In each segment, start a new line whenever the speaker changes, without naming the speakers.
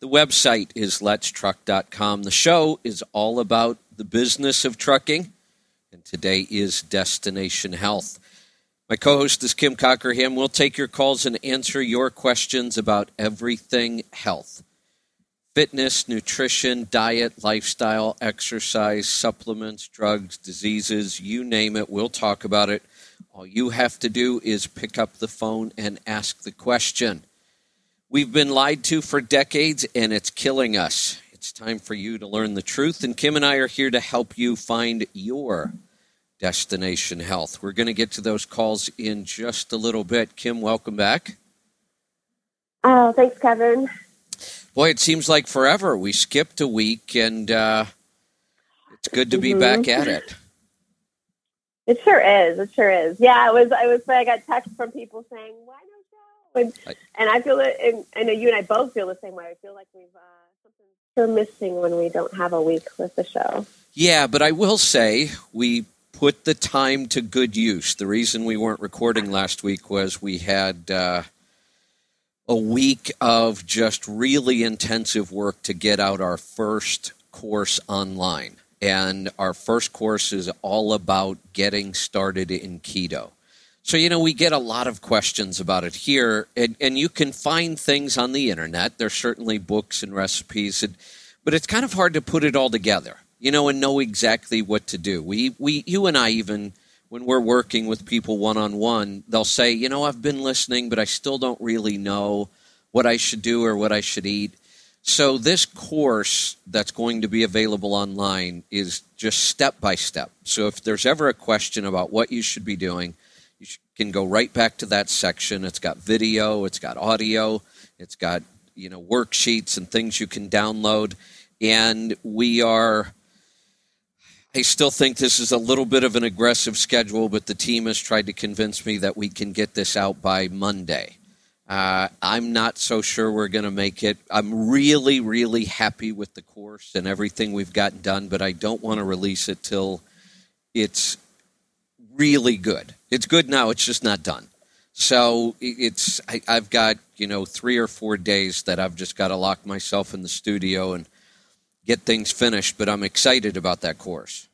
The website is letstruck.com. The show is all about the business of trucking, and today is Destination Health. My co host is Kim Cockerham. We'll take your calls and answer your questions about everything health fitness, nutrition, diet, lifestyle, exercise, supplements, drugs, diseases you name it. We'll talk about it. All you have to do is pick up the phone and ask the question. We've been lied to for decades, and it's killing us. It's time for you to learn the truth, and Kim and I are here to help you find your destination health. We're going to get to those calls in just a little bit. Kim, welcome back.
Oh, thanks, Kevin.
Boy, it seems like forever. We skipped a week, and uh, it's good to be mm-hmm. back at it.
It sure is. It sure is. Yeah, it was. I was. I got texts from people saying, "Why and, and I feel it, and I know you and I both feel the same way. I feel like we've uh, something missing when we don't have a week with the show.
Yeah, but I will say we put the time to good use. The reason we weren't recording last week was we had uh, a week of just really intensive work to get out our first course online. And our first course is all about getting started in keto. So, you know, we get a lot of questions about it here, and, and you can find things on the internet. There's certainly books and recipes, and, but it's kind of hard to put it all together, you know, and know exactly what to do. We, we, you and I, even when we're working with people one on one, they'll say, you know, I've been listening, but I still don't really know what I should do or what I should eat. So, this course that's going to be available online is just step by step. So, if there's ever a question about what you should be doing, can go right back to that section. It's got video, it's got audio, it's got you know worksheets and things you can download. And we are. I still think this is a little bit of an aggressive schedule, but the team has tried to convince me that we can get this out by Monday. Uh, I'm not so sure we're going to make it. I'm really, really happy with the course and everything we've gotten done, but I don't want to release it till it's really good. It's good now. It's just not done. So it's I, have got you know three or four days that I've just got to lock myself in the studio and get things finished. But I'm excited about that course.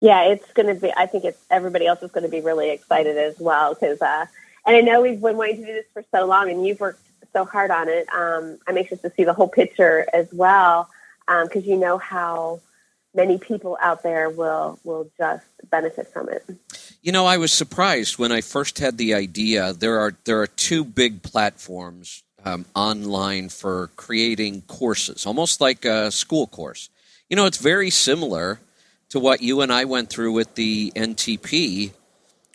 Yeah, it's going to be. I think it's everybody else is going to be really excited as well because, uh, and I know we've been wanting to do this for so long, and you've worked so hard on it. Um, I'm anxious to see the whole picture as well because um, you know how many people out there will will just benefit from it.
You know, I was surprised when I first had the idea. There are there are two big platforms um, online for creating courses, almost like a school course. You know, it's very similar to what you and I went through with the NTP,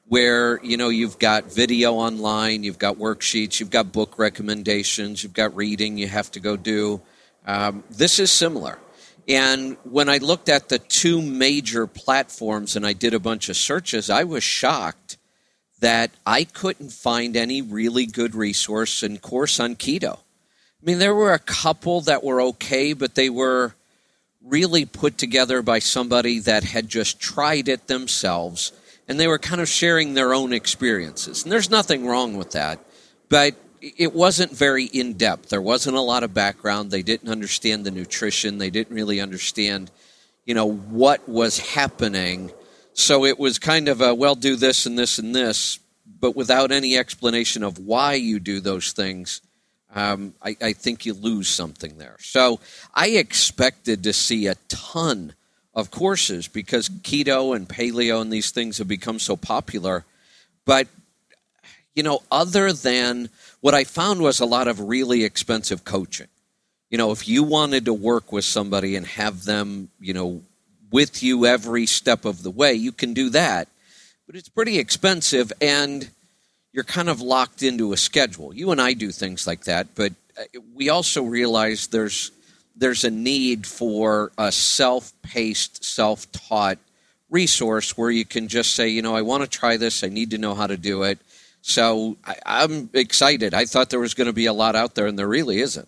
where you know you've got video online, you've got worksheets, you've got book recommendations, you've got reading you have to go do. Um, this is similar and when I looked at the two major platforms and I did a bunch of searches, I was shocked that I couldn't find any really good resource and course on keto. I mean, there were a couple that were okay, but they were really put together by somebody that had just tried it themselves and they were kind of sharing their own experiences. And there's nothing wrong with that. But it wasn't very in depth. There wasn't a lot of background. They didn't understand the nutrition. They didn't really understand, you know, what was happening. So it was kind of a well, do this and this and this, but without any explanation of why you do those things. Um, I, I think you lose something there. So I expected to see a ton of courses because keto and paleo and these things have become so popular. But, you know, other than what I found was a lot of really expensive coaching. You know, if you wanted to work with somebody and have them, you know, with you every step of the way, you can do that. But it's pretty expensive and you're kind of locked into a schedule. You and I do things like that, but uh, we also realize there's there's a need for a self paced, self taught resource where you can just say, you know, I want to try this. I need to know how to do it. So I, am excited. I thought there was going to be a lot out there, and there really isn't.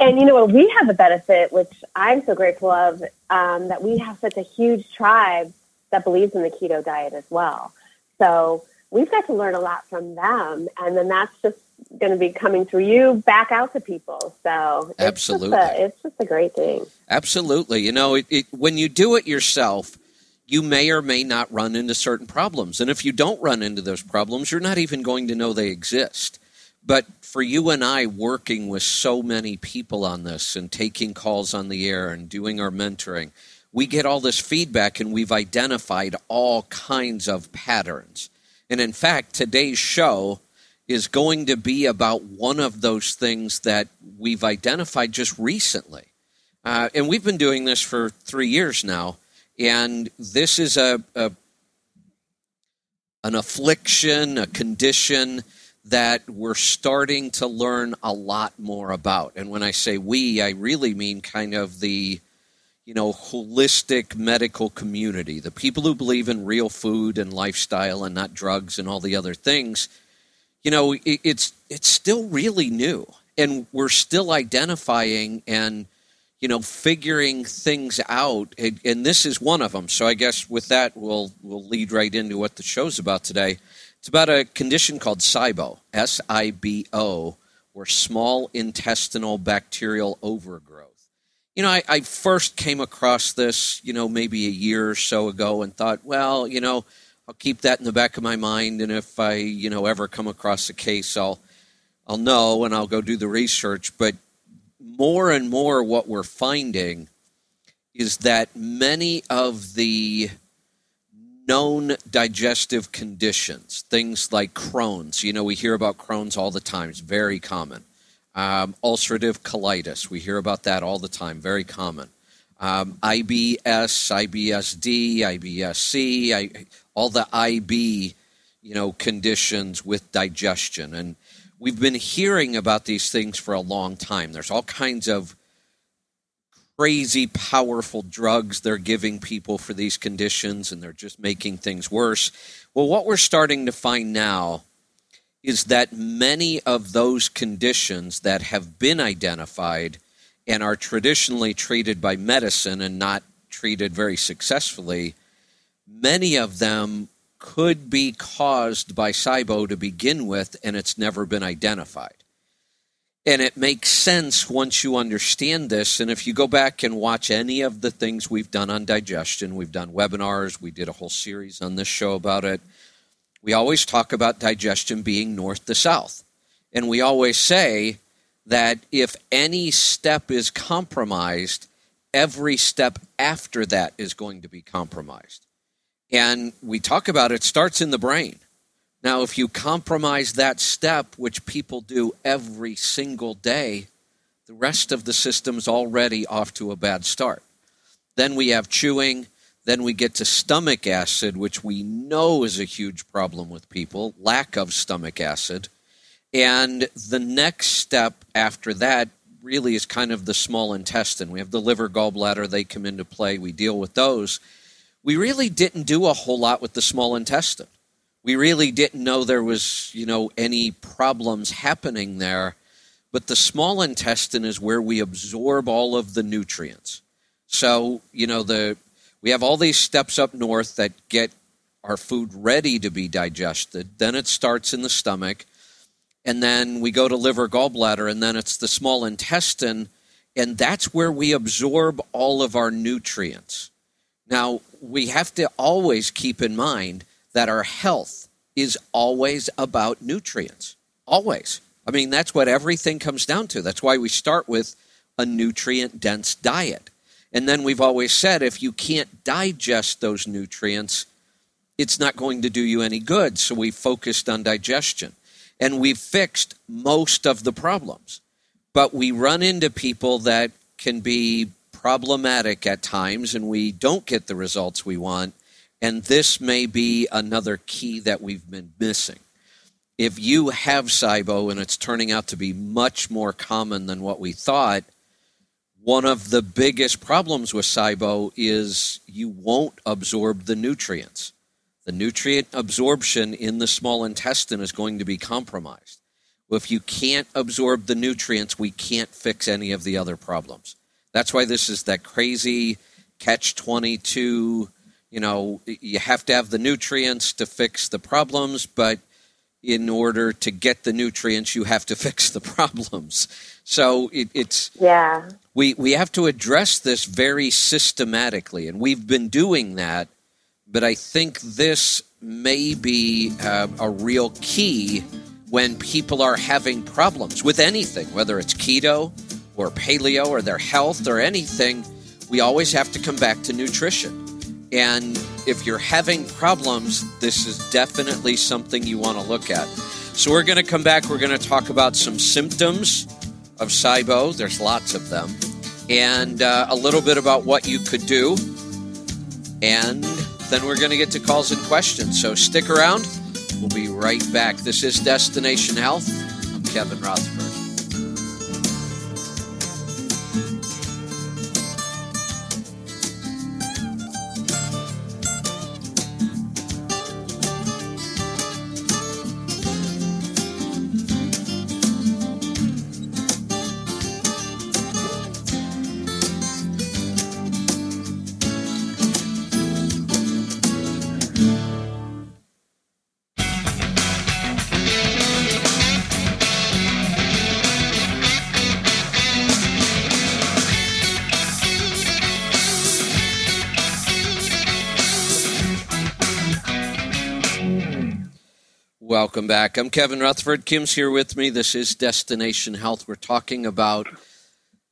And you know what? We have a benefit, which I'm so grateful of, um, that we have such a huge tribe that believes in the keto diet as well. So we've got to learn a lot from them, and then that's just going to be coming through you back out to people. So it's
absolutely,
just a, it's just a great thing.
Absolutely, you know, it, it, when you do it yourself, you may or may not run into certain problems, and if you don't run into those problems, you're not even going to know they exist. But for you and I working with so many people on this and taking calls on the air and doing our mentoring, we get all this feedback and we've identified all kinds of patterns. And in fact, today's show is going to be about one of those things that we've identified just recently. Uh, and we've been doing this for three years now. And this is a, a an affliction, a condition that we're starting to learn a lot more about. And when I say we, I really mean kind of the you know holistic medical community, the people who believe in real food and lifestyle and not drugs and all the other things. You know, it, it's it's still really new, and we're still identifying and you know figuring things out, and, and this is one of them. So I guess with that, we'll we'll lead right into what the show's about today. It's about a condition called SIBO, S I B O, or small intestinal bacterial overgrowth. You know, I, I, first came across this, you know, maybe a year or so ago and thought, well, you know, I'll keep that in the back of my mind, and if I, you know, ever come across a case, I'll, I'll know and I'll go do the research. But more and more, what we're finding is that many of the known digestive conditions, things like Crohn's. You know, we hear about Crohn's all the time, it's very common. Um, ulcerative colitis, we hear about that all the time, very common. Um, IBS, IBSD, IBSC, I, all the IB, you know, conditions with digestion. And we've been hearing about these things for a long time. There's all kinds of crazy powerful drugs they're giving people for these conditions and they're just making things worse. Well, what we're starting to find now is that many of those conditions that have been identified and are traditionally treated by medicine and not treated very successfully, many of them could be caused by SIBO to begin with, and it's never been identified. And it makes sense once you understand this. And if you go back and watch any of the things we've done on digestion, we've done webinars, we did a whole series on this show about it. We always talk about digestion being north to south. And we always say that if any step is compromised, every step after that is going to be compromised. And we talk about it starts in the brain. Now, if you compromise that step, which people do every single day, the rest of the system's already off to a bad start. Then we have chewing. Then we get to stomach acid, which we know is a huge problem with people, lack of stomach acid. And the next step after that really is kind of the small intestine. We have the liver, gallbladder, they come into play. We deal with those. We really didn't do a whole lot with the small intestine we really didn't know there was, you know, any problems happening there. But the small intestine is where we absorb all of the nutrients. So, you know, the we have all these steps up north that get our food ready to be digested. Then it starts in the stomach. And then we go to liver, gallbladder, and then it's the small intestine. And that's where we absorb all of our nutrients. Now, we have to always keep in mind that our health is always about nutrients. Always. I mean, that's what everything comes down to. That's why we start with a nutrient dense diet. And then we've always said if you can't digest those nutrients, it's not going to do you any good. So we focused on digestion. And we've fixed most of the problems. But we run into people that can be problematic at times and we don't get the results we want and this may be another key that we've been missing if you have SIBO and it's turning out to be much more common than what we thought, one of the biggest problems with SIBO is you won't absorb the nutrients. The nutrient absorption in the small intestine is going to be compromised. If you can't absorb the nutrients, we can't fix any of the other problems. That's why this is that crazy catch 22. You know, you have to have the nutrients to fix the problems, but in order to get the nutrients, you have to fix the problems. So it, it's
yeah.
We we have to address this very systematically, and we've been doing that. But I think this may be uh, a real key when people are having problems with anything, whether it's keto or paleo or their health or anything. We always have to come back to nutrition. And if you're having problems, this is definitely something you want to look at. So, we're going to come back. We're going to talk about some symptoms of SIBO. There's lots of them. And uh, a little bit about what you could do. And then we're going to get to calls and questions. So, stick around. We'll be right back. This is Destination Health. I'm Kevin Rutherford. Welcome back. I'm Kevin Rutherford. Kim's here with me. This is Destination Health. We're talking about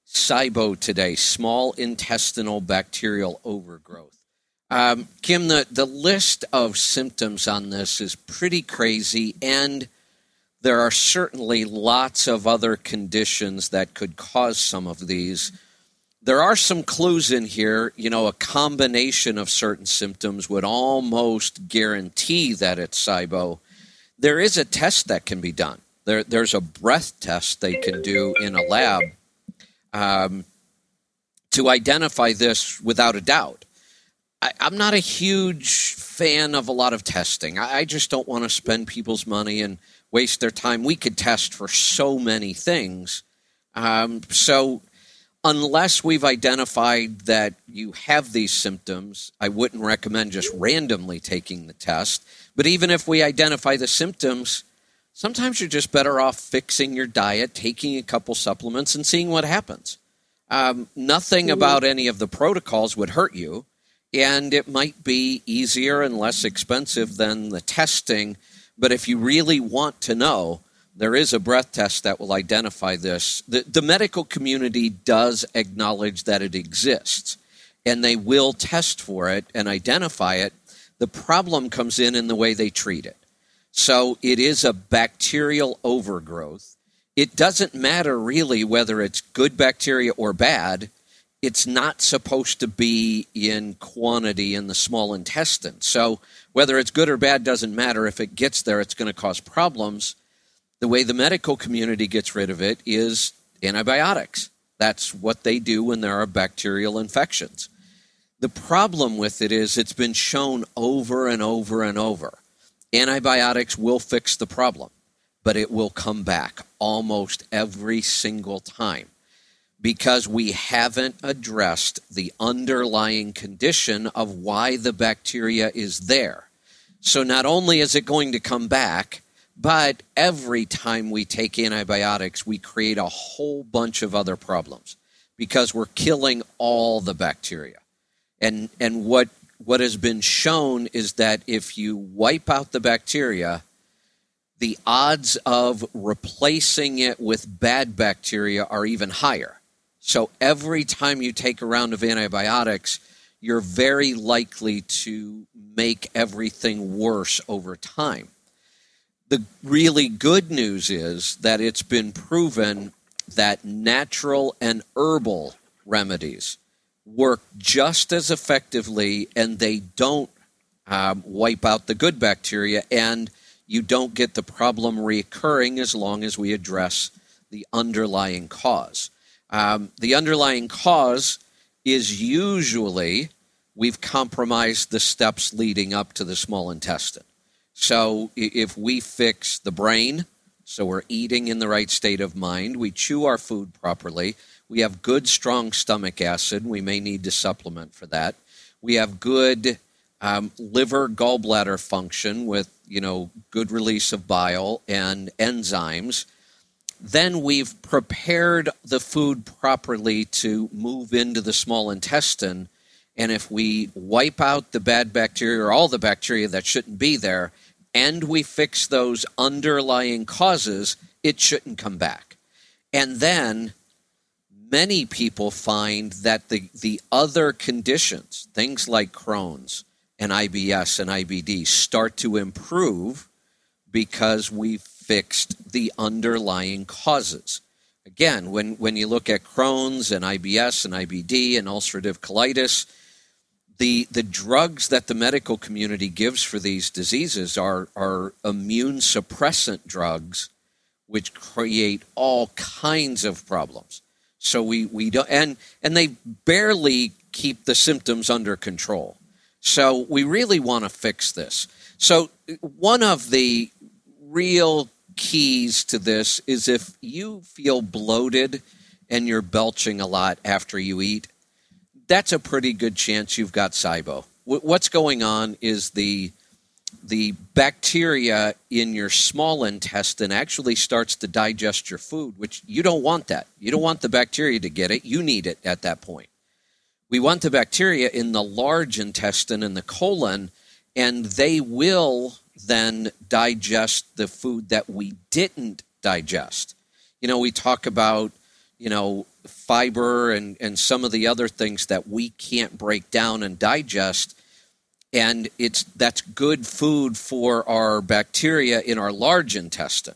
SIBO today, small intestinal bacterial overgrowth. Um, Kim, the, the list of symptoms on this is pretty crazy, and there are certainly lots of other conditions that could cause some of these. There are some clues in here. You know, a combination of certain symptoms would almost guarantee that it's SIBO there is a test that can be done. There, there's a breath test they can do in a lab um, to identify this without a doubt. I, am not a huge fan of a lot of testing. I, I just don't want to spend people's money and waste their time. We could test for so many things. Um, so, unless we've identified that you have these symptoms, I wouldn't recommend just randomly taking the test. But even if we identify the symptoms, sometimes you're just better off fixing your diet, taking a couple supplements, and seeing what happens. Um, nothing mm-hmm. about any of the protocols would hurt you, and it might be easier and less expensive than the testing. But if you really want to know, there is a breath test that will identify this. The, the medical community does acknowledge that it exists, and they will test for it and identify it the problem comes in in the way they treat it. So it is a bacterial overgrowth. It doesn't matter really whether it's good bacteria or bad. It's not supposed to be in quantity in the small intestine. So whether it's good or bad doesn't matter. If it gets there, it's going to cause problems. The way the medical community gets rid of it is antibiotics. That's what they do when there are bacterial infections. The problem with it is it's been shown over and over and over. Antibiotics will fix the problem, but it will come back almost every single time because we haven't addressed the underlying condition of why the bacteria is there. So not only is it going to come back, but every time we take antibiotics, we create a whole bunch of other problems because we're killing all the bacteria. And and what what has been shown is that if you wipe out the bacteria, the odds of replacing it with bad bacteria are even higher. So every time you take a round of antibiotics, you're very likely to make everything worse over time. The really good news is that it's been proven that natural and herbal remedies work just as effectively and they don't um, wipe out the good bacteria. And you don't get the problem reoccurring as long as we address the underlying cause. Um, the underlying cause is usually we've compromised the steps leading up to the small intestine. So if we fix the brain, so we're eating in the right state of mind, we chew our food properly, we have good, strong stomach acid, we may need to supplement for that. We have good um, liver gallbladder function with you know good release of bile and enzymes then we've prepared the food properly to move into the small intestine. And if we wipe out the bad bacteria or all the bacteria that shouldn't be there, and we fix those underlying causes, it shouldn't come back. And then many people find that the, the other conditions, things like Crohn's and IBS and IBD, start to improve because we've fixed the underlying causes. Again, when, when you look at Crohn's and IBS and IBD and ulcerative colitis, the, the drugs that the medical community gives for these diseases are, are immune suppressant drugs, which create all kinds of problems. So we, we don't, and, and they barely keep the symptoms under control. So we really want to fix this. So one of the real keys to this is if you feel bloated and you're belching a lot after you eat, that's a pretty good chance you've got SIBO. What's going on is the the bacteria in your small intestine actually starts to digest your food, which you don't want that. You don't want the bacteria to get it. You need it at that point. We want the bacteria in the large intestine and the colon, and they will then digest the food that we didn't digest. You know, we talk about, you know, fiber and, and some of the other things that we can't break down and digest. And it's that's good food for our bacteria in our large intestine.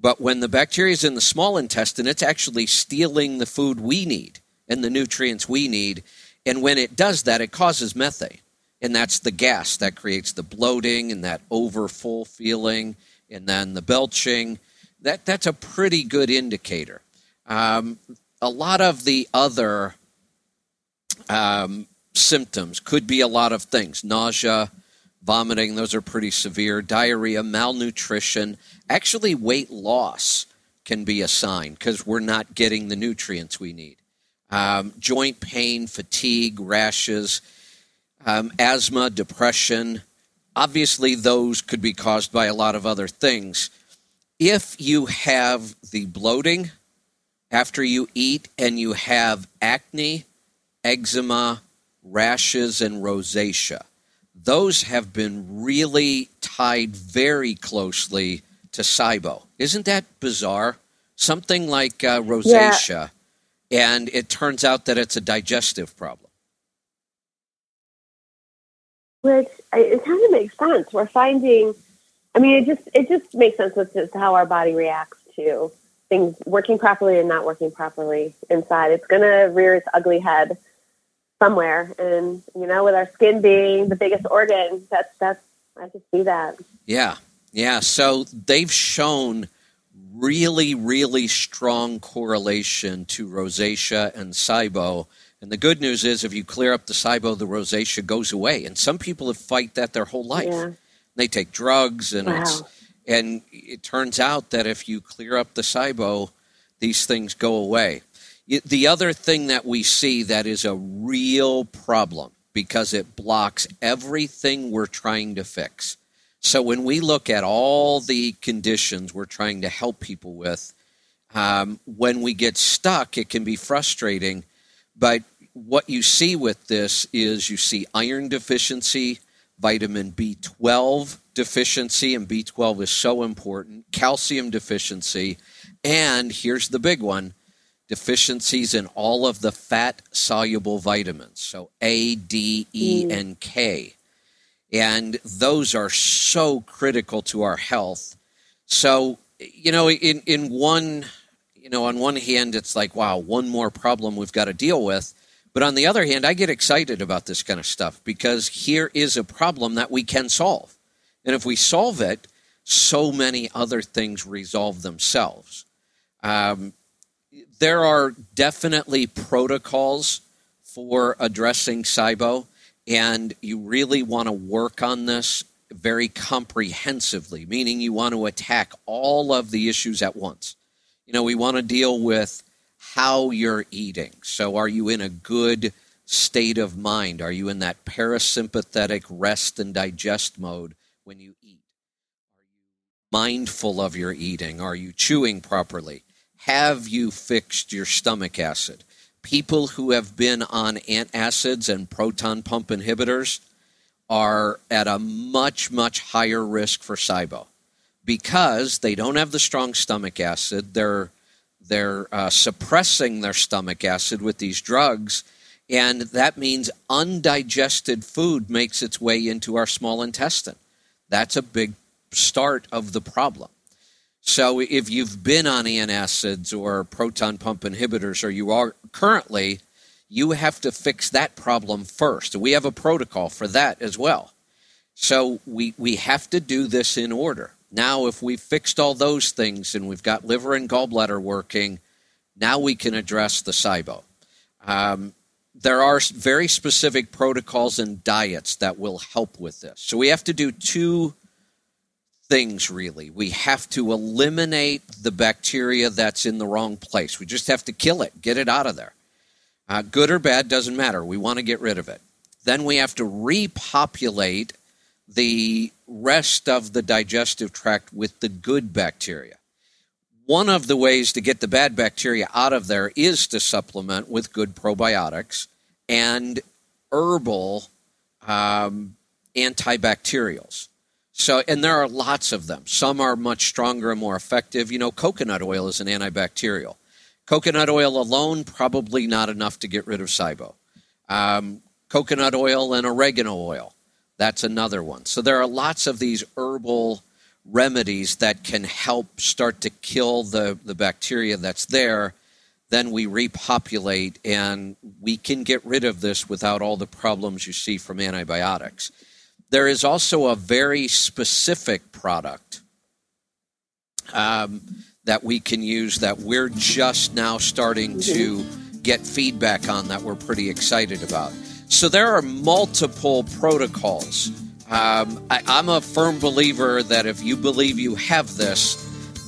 But when the bacteria is in the small intestine, it's actually stealing the food we need and the nutrients we need. And when it does that, it causes methane and that's the gas that creates the bloating and that overfull feeling, and then the belching. That that's a pretty good indicator. Um, a lot of the other um, symptoms could be a lot of things: nausea, vomiting. Those are pretty severe. Diarrhea, malnutrition. Actually, weight loss can be a sign because we're not getting the nutrients we need. Um, joint pain, fatigue, rashes um, asthma, depression. Obviously, those could be caused by a lot of other things. If you have the bloating after you eat and you have acne, eczema, rashes, and rosacea, those have been really tied very closely to SIBO. Isn't that bizarre? Something like uh, rosacea, yeah. and it turns out that it's a digestive problem.
which it kind of makes sense. We're finding, I mean, it just it just makes sense with just how our body reacts to things working properly and not working properly inside. It's going to rear its ugly head somewhere, and you know, with our skin being the biggest organ, that's that's I can see that.
Yeah, yeah. So they've shown really, really strong correlation to rosacea and SIBO and the good news is, if you clear up the SIBO, the rosacea goes away. And some people have fight that their whole life. Yeah. They take drugs, and wow. it's and it turns out that if you clear up the SIBO, these things go away. The other thing that we see that is a real problem because it blocks everything we're trying to fix. So when we look at all the conditions we're trying to help people with, um, when we get stuck, it can be frustrating. But what you see with this is you see iron deficiency, vitamin B12 deficiency, and B12 is so important, calcium deficiency, and here's the big one deficiencies in all of the fat soluble vitamins, so A, D, E, mm. and K. And those are so critical to our health. So, you know, in, in one, you know, on one hand, it's like, wow, one more problem we've got to deal with. But on the other hand, I get excited about this kind of stuff because here is a problem that we can solve. And if we solve it, so many other things resolve themselves. Um, there are definitely protocols for addressing SIBO, and you really want to work on this very comprehensively, meaning you want to attack all of the issues at once. You know, we want to deal with how you're eating. So, are you in a good state of mind? Are you in that parasympathetic rest and digest mode when you eat? Are you mindful of your eating? Are you chewing properly? Have you fixed your stomach acid? People who have been on antacids and proton pump inhibitors are at a much, much higher risk for SIBO because they don't have the strong stomach acid. They're they're uh, suppressing their stomach acid with these drugs, and that means undigested food makes its way into our small intestine. That's a big start of the problem. So, if you've been on antacids or proton pump inhibitors, or you are currently, you have to fix that problem first. We have a protocol for that as well. So, we, we have to do this in order. Now, if we've fixed all those things and we've got liver and gallbladder working, now we can address the SIBO. Um, there are very specific protocols and diets that will help with this. So we have to do two things really. We have to eliminate the bacteria that's in the wrong place. We just have to kill it, get it out of there. Uh, good or bad doesn't matter. We want to get rid of it. Then we have to repopulate the rest of the digestive tract with the good bacteria. One of the ways to get the bad bacteria out of there is to supplement with good probiotics and herbal um, antibacterials. So, and there are lots of them. Some are much stronger and more effective. You know, coconut oil is an antibacterial. Coconut oil alone, probably not enough to get rid of SIBO. Um, coconut oil and oregano oil that's another one. So there are lots of these herbal remedies that can help start to kill the, the bacteria that's there. Then we repopulate and we can get rid of this without all the problems you see from antibiotics. There is also a very specific product um, that we can use that we're just now starting to get feedback on that we're pretty excited about. So there are multiple protocols. Um, I, I'm a firm believer that if you believe you have this,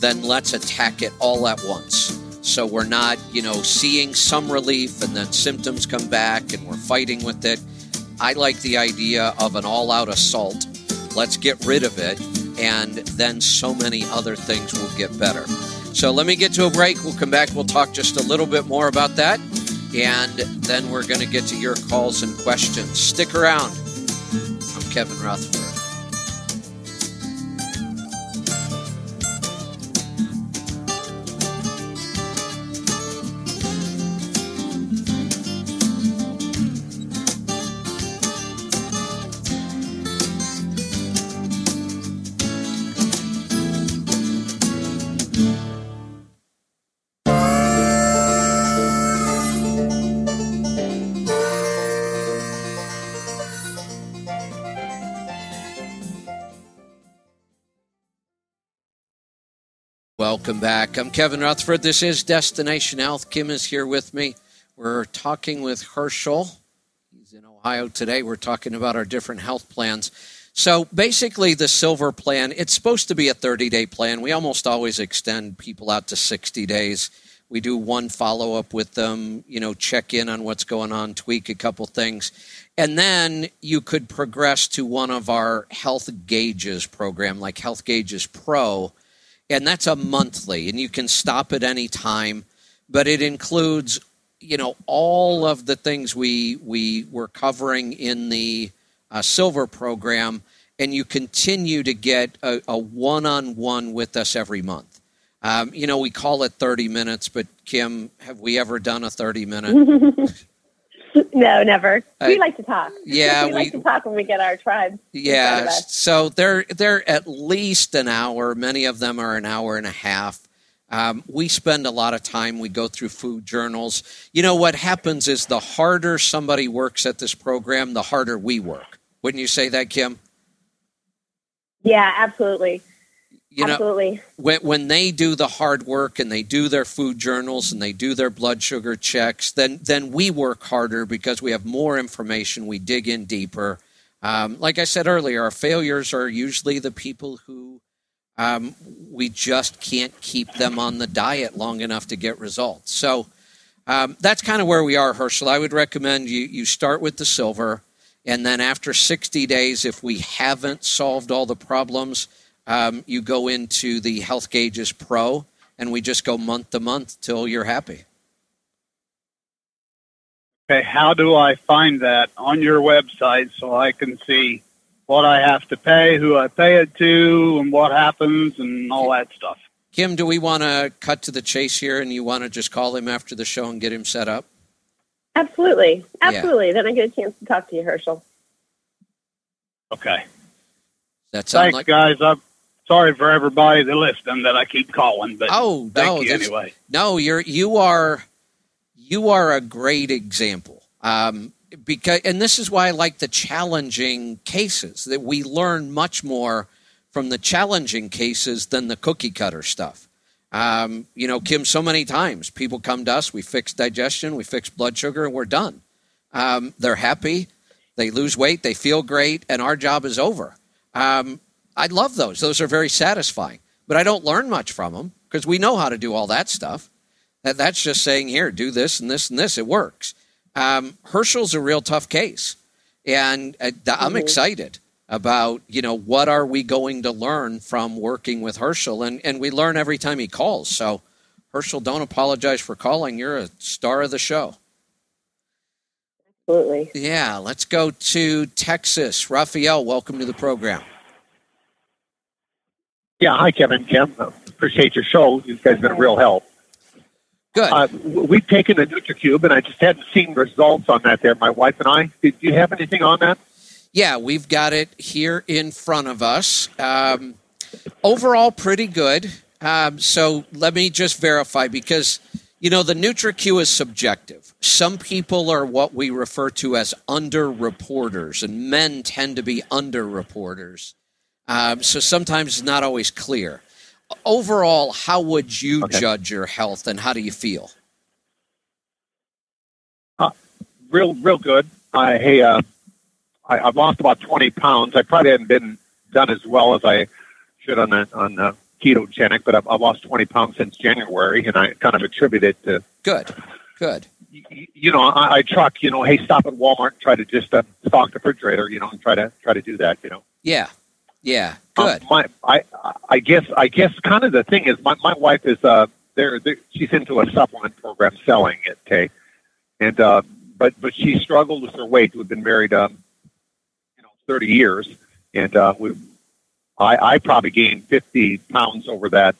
then let's attack it all at once. So we're not, you know, seeing some relief and then symptoms come back and we're fighting with it. I like the idea of an all out assault. Let's get rid of it, and then so many other things will get better. So let me get to a break. We'll come back. We'll talk just a little bit more about that and then we're going to get to your calls and questions. Stick around. I'm Kevin Rutherford. Welcome back. I'm Kevin Rutherford. This is Destination Health. Kim is here with me. We're talking with Herschel. He's in Ohio today. We're talking about our different health plans. So basically, the silver plan, it's supposed to be a 30 day plan. We almost always extend people out to 60 days. We do one follow up with them, you know, check in on what's going on, tweak a couple things. And then you could progress to one of our health gauges program, like Health Gauges Pro and that's a monthly, and you can stop at any time. But it includes, you know, all of the things we we were covering in the uh, silver program, and you continue to get a one on one with us every month. Um, you know, we call it 30 minutes, but Kim, have we ever done a 30 minute?
no, never. We like to talk.
Yeah,
we, we, like to talk when we get our tribe.
Yeah, so they're they're at least an hour. Many of them are an hour and a half. Um, we spend a lot of time. We go through food journals. You know what happens is the harder somebody works at this program, the harder we work. Wouldn't you say that, Kim?
Yeah, absolutely.
You know,
Absolutely.
when when they do the hard work and they do their food journals and they do their blood sugar checks, then then we work harder because we have more information. We dig in deeper. Um, like I said earlier, our failures are usually the people who um, we just can't keep them on the diet long enough to get results. So um, that's kind of where we are, Herschel. I would recommend you you start with the silver, and then after 60 days, if we haven't solved all the problems, um, you go into the Health Gauges Pro, and we just go month to month till you're happy.
Okay, how do I find that on your website so I can see what I have to pay, who I pay it to, and what happens, and all that stuff?
Kim, do we want to cut to the chase here, and you want to just call him after the show and get him set up?
Absolutely. Absolutely. Then I get a chance to talk to you, Herschel.
Okay.
That sound
Thanks,
like
guys. I'm sorry for everybody that listening that I keep calling, but
oh
thank
no,
you anyway.
No, you're you are you are a great example. Um, because and this is why I like the challenging cases that we learn much more from the challenging cases than the cookie cutter stuff. Um, you know, Kim, so many times people come to us, we fix digestion, we fix blood sugar, and we're done. Um, they're happy, they lose weight, they feel great, and our job is over. Um, I love those; those are very satisfying. But I don't learn much from them because we know how to do all that stuff. That, that's just saying, here, do this and this and this. It works. Um, Herschel's a real tough case, and uh, I'm excited about you know what are we going to learn from working with Herschel, and and we learn every time he calls. So, Herschel, don't apologize for calling. You're a star of the show.
Absolutely.
Yeah, let's go to Texas. Raphael, welcome to the program.
Yeah, hi, Kevin. Kim, appreciate your show. You guys have been a real help.
Good.
Uh, we've taken the NutriQ, and I just hadn't seen results on that there, my wife and I. Did you have anything on that?
Yeah, we've got it here in front of us. Um, overall, pretty good. Um, so let me just verify because you know the NutriQ is subjective. Some people are what we refer to as underreporters, and men tend to be underreporters. Um, so sometimes it's not always clear. Overall, how would you
Okay.
judge your health, and how do you feel?
Real, real good. I, hey, uh, I, I've lost about 20 pounds. I probably haven't been done as well as I should on the, on the ketogenic, but I've, I've lost 20 pounds since January, and I kind of attribute it to
Good, good.
you know, I, I truck, you know, hey, stop at Walmart and try to just uh, stock the refrigerator, you know, and try to try to do that, you know.
Yeah, yeah,
Um,
good.
my, I, I guess, I guess, kind of the thing is, my, my wife is, uh, there, she's into a supplement program selling it, okay, and, uh, but, but she struggled with her weight. We've been married, um, you know, thirty years, and uh, we, I, I probably gained fifty pounds over that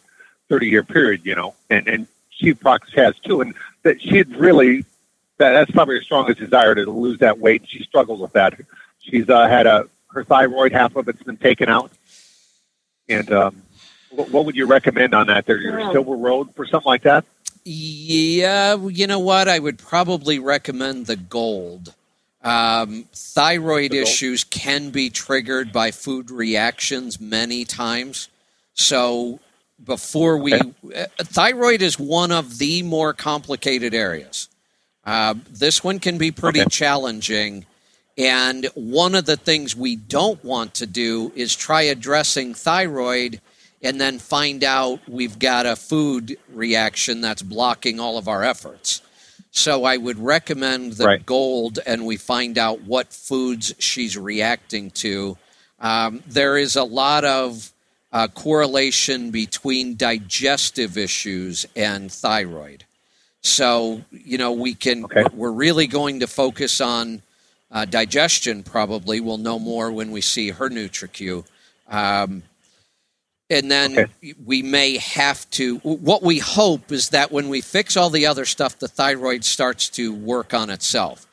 thirty-year period, you know, and and she probably has too, and that she'd really, that, that's probably her strongest desire to lose that weight. She struggles with that. She's uh, had a her thyroid, half of it's been taken out. And um, what, what would you recommend on that? There, your
Yeah.
Silver Road for something like that?
Yeah, you know what? I would probably recommend the gold. Um, thyroid
The gold?
issues can be triggered by food reactions many times. So before we,
Okay.
uh, thyroid is one of the more complicated areas. Uh, this one can be pretty
Okay.
challenging. And one of the things we don't want to do is try addressing thyroid and then find out we've got a food reaction that's blocking all of our efforts. So I would recommend the
Right.
gold and we find out what foods she's reacting to. Um, there is a lot of uh, correlation between digestive issues and thyroid. So, you know, we can,
Okay.
we're really going to focus on uh, digestion probably. We'll know more when we see her NutriQ. Um, and then
Okay.
we may have to, what we hope is that when we fix all the other stuff, the thyroid starts to work on itself.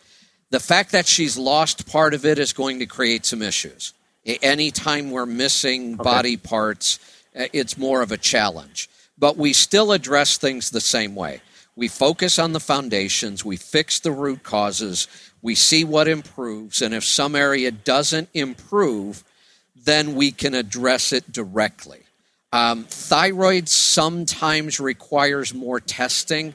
The fact that she's lost part of it is going to create some issues. Anytime we're missing body parts, uh, it's more of a challenge. But we still address things the same way. We focus on the foundations, we fix the root causes, we see what improves, and if some area doesn't improve, then we can address it directly. Um, thyroid sometimes requires more testing,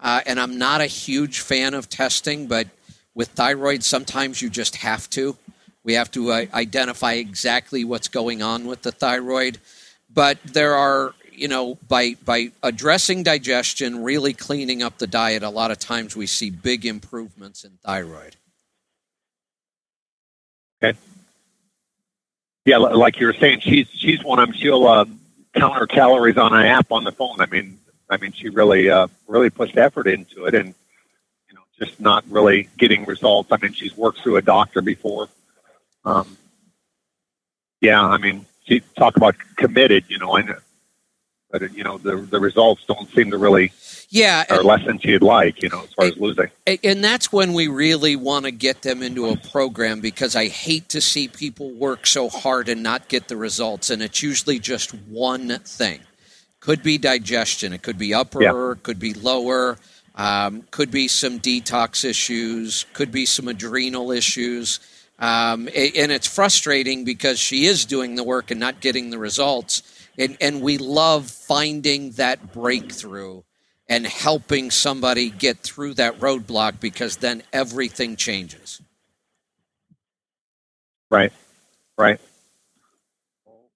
uh, and I'm not a huge fan of testing, but with thyroid, sometimes you just have to. We have to uh, identify exactly what's going on with the thyroid. But there are, you know, by by addressing digestion, really cleaning up the diet, a lot of times we see big improvements in thyroid.
Okay. Yeah, like you were saying, she's she's one of them. She'll uh, count her calories on an app on the phone. I mean, I mean, she really uh, really puts effort into it, and you know, just not really getting results. I mean, she's worked through a doctor before. Um, yeah, I mean, she talk about committed. You know, and but you know, the the results don't seem to really
yeah,
or less than she'd like, you know, as far as losing.
And that's when we really want to get them into a program because I hate to see people work so hard and not get the results. And it's usually just one thing. Could be digestion, it could be upper, yeah. could be lower, um, could be some detox issues, could be some adrenal issues. Um, and it's frustrating because she is doing the work and not getting the results. And, and we love finding that breakthrough and helping somebody get through that roadblock because then everything changes.
Right, right.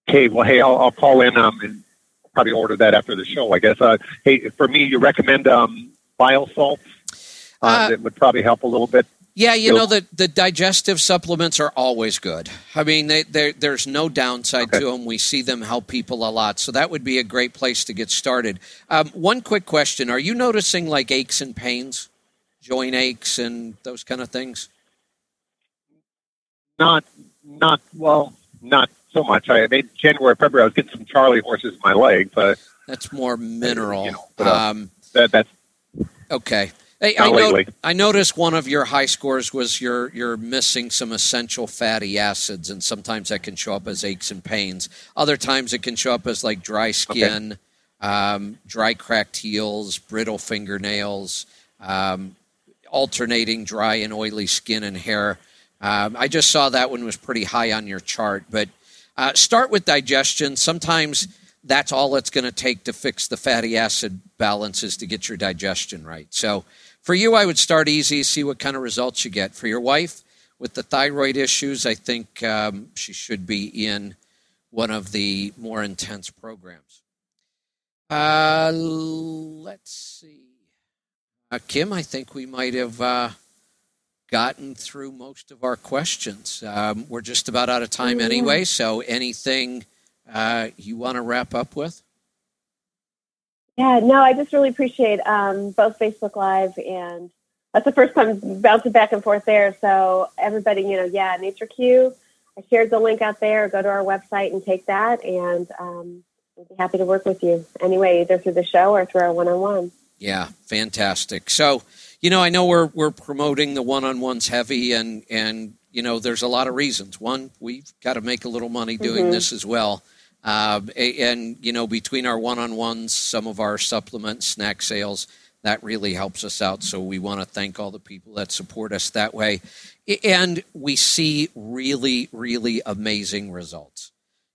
Okay, well, hey, I'll, I'll call in um, and probably order that after the show, I guess. Uh, hey, for me, you recommend um, bile salts? Uh, uh, that would probably help a little bit.
Yeah, you know the the digestive supplements are always good. I mean, they, there's no downside okay. to them. We see them help people a lot, so that would be a great place to get started. Um, one quick question: Are you noticing like aches and pains, joint aches, and those kind of things?
Not, not well, not so much. I made January, February. I was getting some Charlie horses in my leg, but
that's more mineral. You know, but, uh, um,
that, that's
okay. Hey, I, know, I, noticed one of your high scores was you're you're missing some essential fatty acids, and sometimes that can show up as aches and pains. Other times it can show up as like dry skin, okay. um, dry cracked heels, brittle fingernails, um, alternating dry and oily skin and hair. Um, I just saw that one was pretty high on your chart, but uh, start with digestion. Sometimes that's all it's going to take to fix the fatty acid balances to get your digestion right. So for you, I would start easy, see what kind of results you get. For your wife, with the thyroid issues, I think um, she should be in one of the more intense programs. Uh, let's see. Uh, Kim, I think we might have uh, gotten through most of our questions. Um, we're just about out of time anyway, so anything uh, you want to wrap up with?
Yeah, no, I just really appreciate um, both Facebook Live and that's the first time bouncing back and forth there. So everybody, you know, yeah, NutriQ. I shared the link out there. Go to our website and take that, and um, we'll be happy to work with you anyway, either through the show or through our one-on-one.
Yeah, fantastic. So, you know, I know we're we're promoting the one-on-ones heavy, and and you know, there's a lot of reasons. One, we've got to make a little money doing mm-hmm. this as well. Uh, and, you know, between our one on ones, some of our supplement snack sales, that really helps us out. So we want to thank all the people that support us that way. And we see really, really amazing results.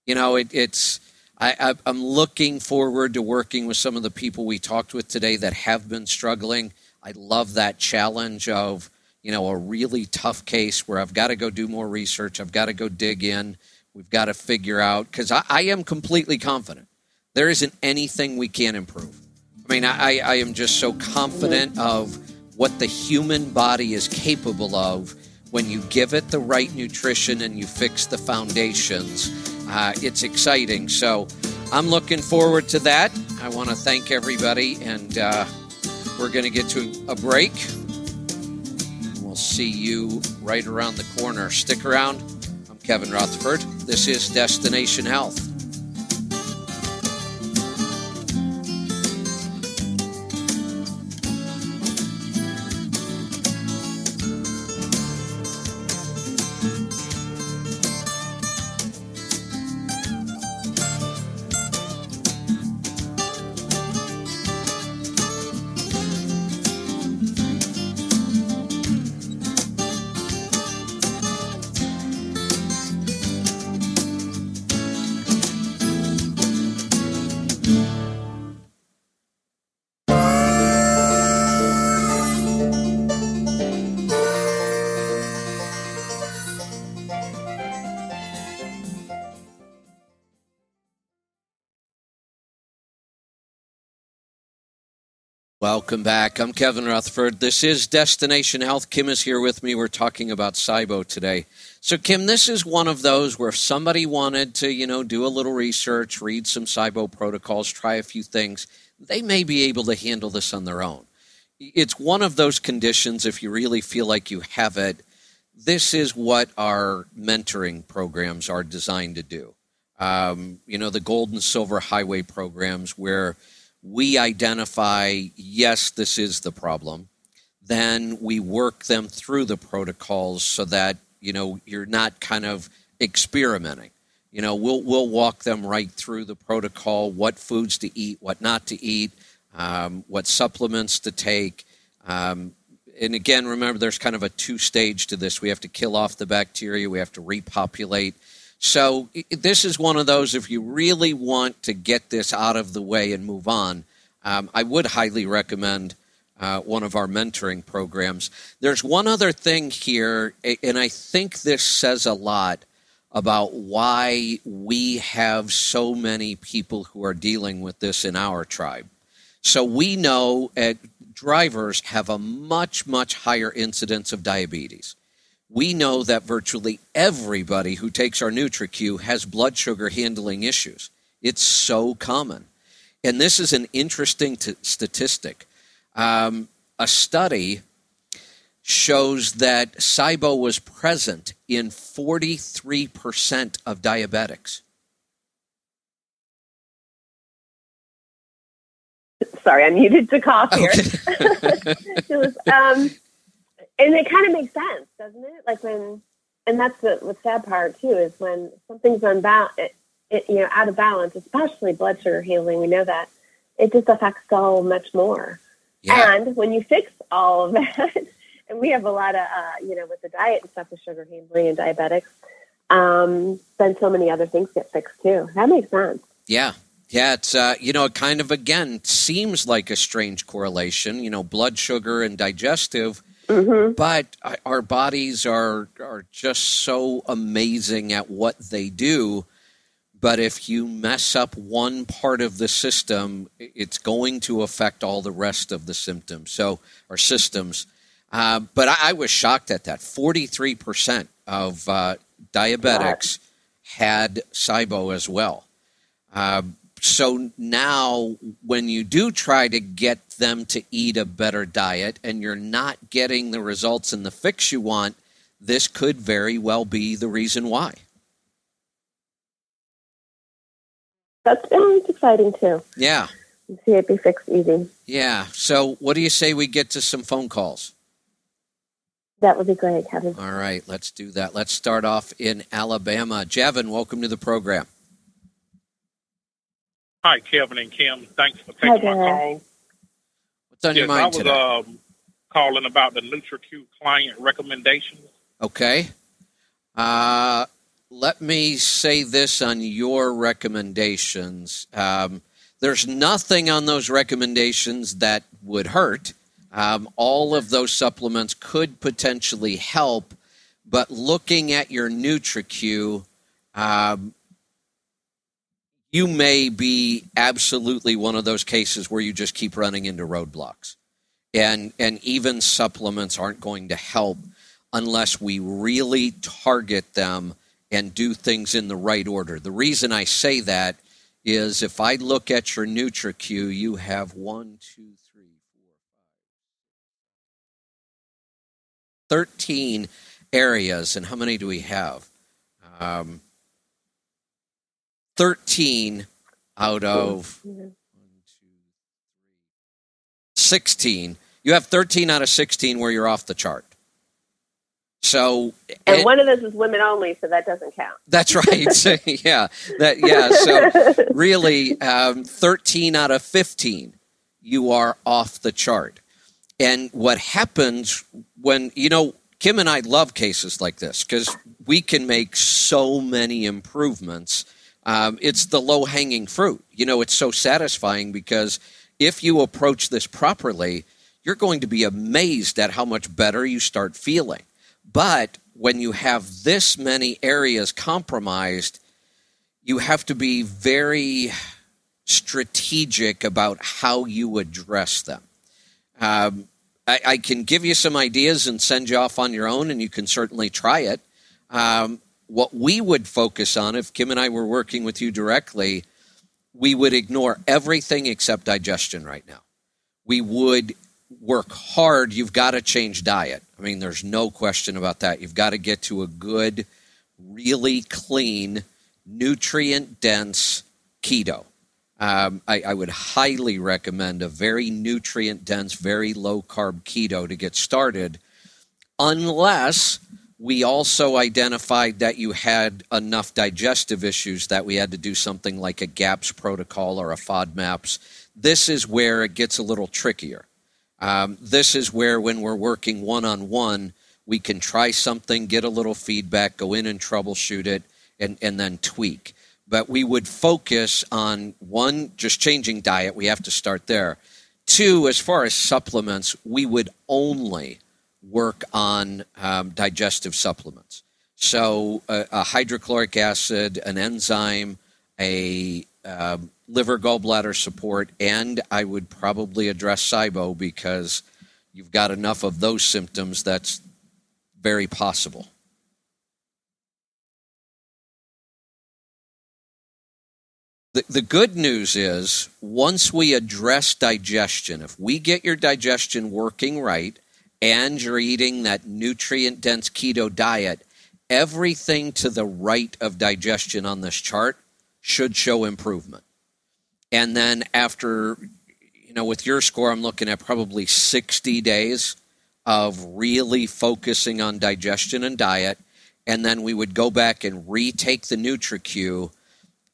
You know, it, it's, I, I'm looking forward to working with some of the people we talked with today that have been struggling. I love that challenge of, you know, a really tough case where I've got to go do more research, I've got to go dig in We've got to figure out because I, I, am completely confident there isn't anything we can't improve. I mean, I, I am just so confident of what the human body is capable of when you give it the right nutrition and you fix the foundations. Uh, it's exciting. So I'm looking forward to that. I want to thank everybody, and uh, we're going to get to a break. We'll see you right around the corner. Stick around. Kevin Rutherford. This is Destination Health. Welcome back. I'm Kevin Rutherford. This is Destination Health. Kim is here with me. We're talking about SIBO today. So, Kim, this is one of those where if somebody wanted to, you know, do a little research, read some SIBO protocols, try a few things, they may be able to handle this on their own. It's one of those conditions, if you really feel like you have it, this is what our mentoring programs are designed to do. Um, you know, the gold and silver highway programs where we identify, yes, this is the problem. Then we work them through the protocols so that, you know, you're not kind of experimenting. You know, we'll, we'll walk them right through the protocol what foods to eat, what not to eat, um, what supplements to take. Um, and again, remember, there's kind of a two stage to this. We have to kill off the bacteria, we have to repopulate so this is one of those, if you really want to get this out of the way and move on, um, I would highly recommend uh, one of our mentoring programs. There's one other thing here, and I think this says a lot about why we have so many people who are dealing with this in our tribe. So we know uh, drivers have a much, much higher incidence of diabetes we know that virtually everybody who takes our NutriQ has blood sugar handling issues. It's so common. And this is an interesting t- statistic. Um, a study shows that SIBO was present in 43% of diabetics.
Sorry, I needed to cough here. Okay. it was, um, and it kind of makes sense, doesn't it? Like when, and that's the, the sad part too is when something's unbalanced, it, it, you know, out of balance, especially blood sugar healing. We know that it just affects so much more. Yeah. And when you fix all of that, and we have a lot of, uh, you know, with the diet and stuff, with sugar handling and diabetics, um, then so many other things get fixed too. That makes sense.
Yeah. Yeah, it's uh, you know, it kind of again seems like a strange correlation. You know, blood sugar and digestive Mm-hmm. But our bodies are are just so amazing at what they do. But if you mess up one part of the system, it's going to affect all the rest of the symptoms. So our systems. Uh, but I, I, was shocked at that. Forty three percent of uh, diabetics had SIBO as well. Uh, so now when you do try to get them to eat a better diet and you're not getting the results and the fix you want this could very well be the reason why.
That's it's exciting too.
Yeah.
See it be fixed easy.
Yeah. So what do you say we get to some phone calls?
That would be great kevin.
All right let's do that. Let's start off in alabama. Javin welcome to the program
Hi, Kevin and Kim. Thanks for taking Hi, my call.
What's on yes, your mind
I was
today?
Um, calling about the NutriQ client recommendations.
Okay. Uh, let me say this on your recommendations. Um, there's nothing on those recommendations that would hurt. Um, all of those supplements could potentially help, but looking at your NutriQ, um, you may be absolutely one of those cases where you just keep running into roadblocks. And, and even supplements aren't going to help unless we really target them and do things in the right order. The reason I say that is if I look at your NutriQ, you have one, two, three, four, five, 13 areas. And how many do we have? Um, 13 out of 16. You have 13 out of 16 where you're off the chart. So
and, one of those is women only, so that doesn't count.
That's right. so, yeah, that yeah. So really, um, thirteen out of fifteen, you are off the chart. And what happens when you know Kim and I love cases like this because we can make so many improvements um, it's the low hanging fruit. You know, it's so satisfying because if you approach this properly, you're going to be amazed at how much better you start feeling. But when you have this many areas compromised, you have to be very strategic about how you address them. Um, I, I, can give you some ideas and send you off on your own, and you can certainly try it. Um, what we would focus on, if Kim and I were working with you directly, we would ignore everything except digestion right now. We would work hard. You've got to change diet. I mean, there's no question about that. You've got to get to a good, really clean, nutrient dense keto. Um, I, I, would highly recommend a very nutrient dense, very low carb keto to get started, unless we also identified that you had enough digestive issues that we had to do something like a GAPS protocol or a FODMAPs. This is where it gets a little trickier. Um, this is where, when we're working one on one, we can try something, get a little feedback, go in and troubleshoot it, and, and then tweak. But we would focus on one, just changing diet. We have to start there. Two, as far as supplements, we would only work on um, digestive supplements. So, uh, a hydrochloric acid, an enzyme, a um, liver gallbladder support, and I would probably address SIBO because you've got enough of those symptoms that's very possible. The, the good news is once we address digestion, if we get your digestion working right and you're eating that nutrient dense keto diet, everything to the right of digestion on this chart should show improvement. And then after, you know, with your score, I'm looking at probably 60 days of really focusing on digestion and diet. And then we would go back and retake the NutriQ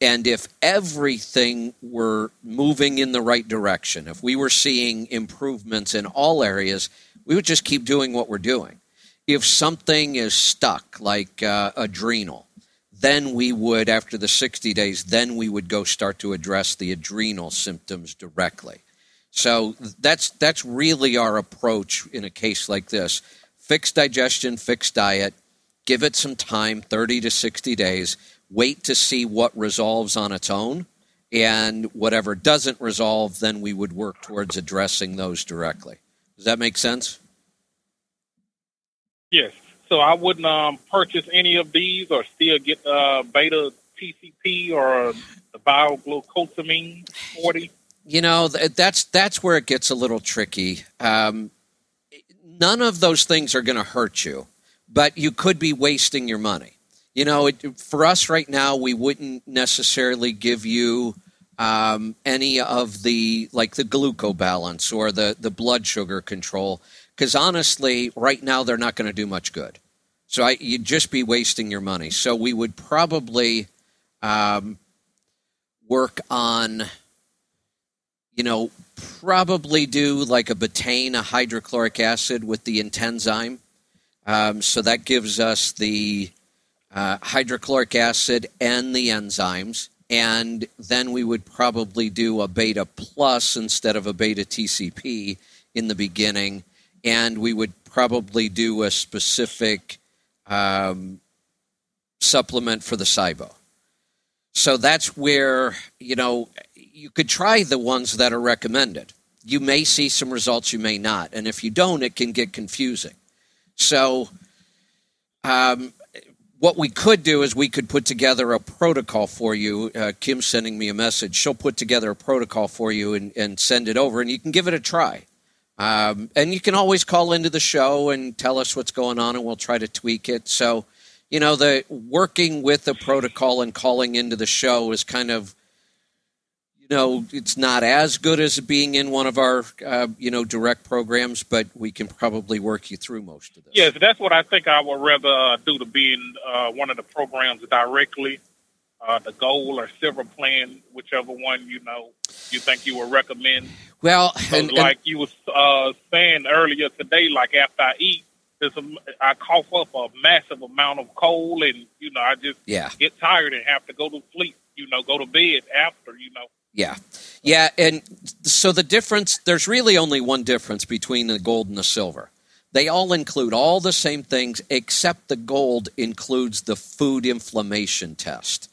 and if everything were moving in the right direction, if we were seeing improvements in all areas, we would just keep doing what we're doing. If something is stuck, like uh, adrenal, then we would, after the 60 days, then we would go start to address the adrenal symptoms directly. So that's that's really our approach in a case like this. Fix digestion, fix diet, give it some time, 30 to 60 days wait to see what resolves on its own. And whatever doesn't resolve, then we would work towards addressing those directly. Does that make sense?
Yes. So I wouldn't um, purchase any of these or still get uh, beta TCP or the bioglucosamine 40?
You know, that's that's where it gets a little tricky. Um, none of those things are going to hurt you, but you could be wasting your money you know, it, for us right now, we wouldn't necessarily give you um, any of the like the glucose balance or the the blood sugar control because honestly, right now they're not going to do much good. So I, you'd just be wasting your money. So we would probably um, work on, you know, probably do like a betaine, a hydrochloric acid with the intenzyme. Um, so that gives us the uh, hydrochloric acid and the enzymes. And then we would probably do a beta plus instead of a beta TCP in the beginning. And we would probably do a specific um, supplement for the SIBO. So that's where, you know, you could try the ones that are recommended. You may see some results, you may not. And if you don't, it can get confusing. So, um, what we could do is we could put together a protocol for you. Uh, Kim's sending me a message. She'll put together a protocol for you and, and send it over, and you can give it a try. Um, and you can always call into the show and tell us what's going on, and we'll try to tweak it. So, you know, the working with the protocol and calling into the show is kind of you know, it's not as good as being in one of our, uh, you know, direct programs, but we can probably work you through most of this.
Yes, that's what I think I would rather uh, do to be in uh, one of the programs directly. Uh, the goal or silver plan, whichever one you know you think you would recommend.
Well,
and, like and, you was uh, saying earlier today, like after I eat, there's a, I cough up a massive amount of cold, and you know I just
yeah.
get tired and have to go to sleep. You know, go to bed after. You know.
Yeah. Yeah. And so the difference, there's really only one difference between the gold and the silver. They all include all the same things, except the gold includes the food inflammation test.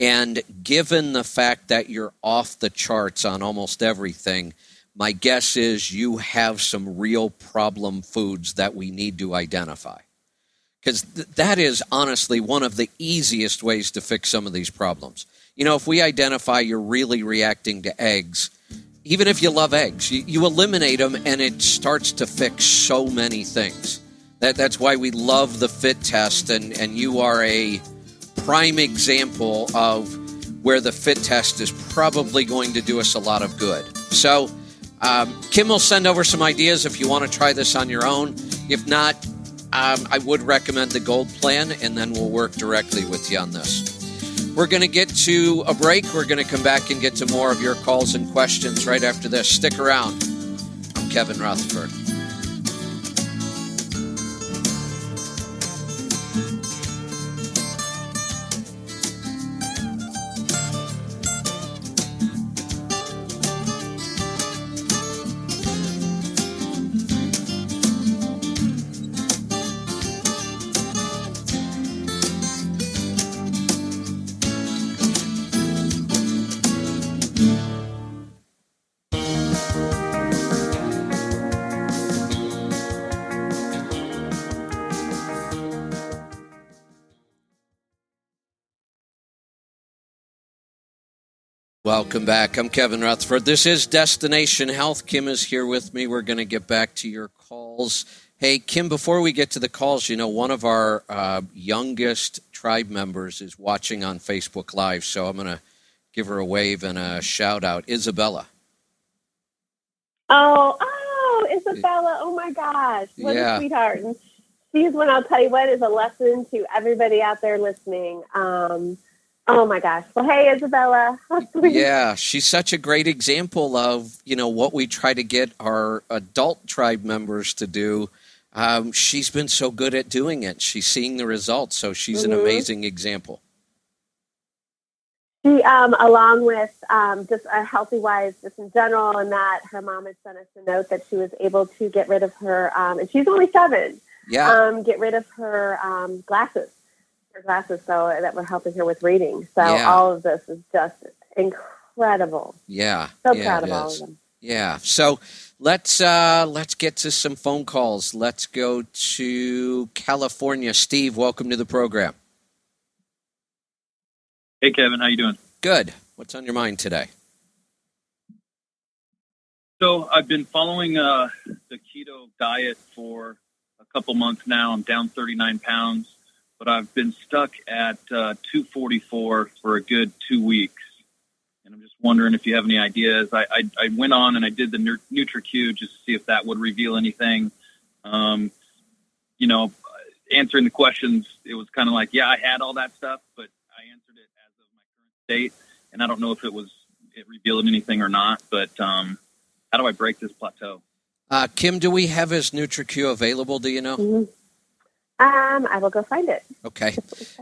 And given the fact that you're off the charts on almost everything, my guess is you have some real problem foods that we need to identify. Because th- that is honestly one of the easiest ways to fix some of these problems. You know, if we identify you're really reacting to eggs, even if you love eggs, you, you eliminate them and it starts to fix so many things. That, that's why we love the fit test, and, and you are a prime example of where the fit test is probably going to do us a lot of good. So, um, Kim will send over some ideas if you want to try this on your own. If not, um, I would recommend the gold plan, and then we'll work directly with you on this. We're going to get to a break. We're going to come back and get to more of your calls and questions right after this. Stick around. I'm Kevin Rutherford. Welcome back. I'm Kevin Rutherford. This is Destination Health. Kim is here with me. We're going to get back to your calls. Hey, Kim, before we get to the calls, you know, one of our uh, youngest tribe members is watching on Facebook Live, so I'm going to give her a wave and a shout out. Isabella.
Oh, oh, Isabella. Oh my gosh. What
Yeah.
a sweetheart. And she's one, I'll tell you what, is a lesson to everybody out there listening. Um, oh my gosh. Well, hey, Isabella.
Yeah, she's such a great example of you know what we try to get our adult tribe members to do. Um, she's been so good at doing it. She's seeing the results, so she's an
Mhm.
amazing example.
She, um, along with um, just a healthy wise, just in general, and that her mom had sent us a note that she was able to get rid of her, um, and she's only seven,
Yeah,
um, get rid of her um, glasses, her glasses, so that were helping her with reading. So
Yeah.
all of this is just incredible.
yeah,
So
yeah,
proud of all
is.
of them.
Yeah. So let's uh, let's get to some phone calls. Let's go to California. Steve, welcome to the program.
Hey, Kevin, how you doing?
Good. What's on your mind today?
So I've been following uh, the keto diet for a couple months now. I'm down 39 pounds, but I've been stuck at uh, 244 for a good two weeks. And I'm just wondering if you have any ideas. I, I, I went on and I did the Nu- NutriQ just to see if that would reveal anything. Um, you know, answering the questions, it was kind of like, yeah, I had all that stuff, but I answered it as of my current state, and I don't know if it was it revealed anything or not. But um, how do I break this plateau?
Uh, Kim, do we have his NutriQ available? Do you know?
Mhm. Um, I will go find it.
Okay.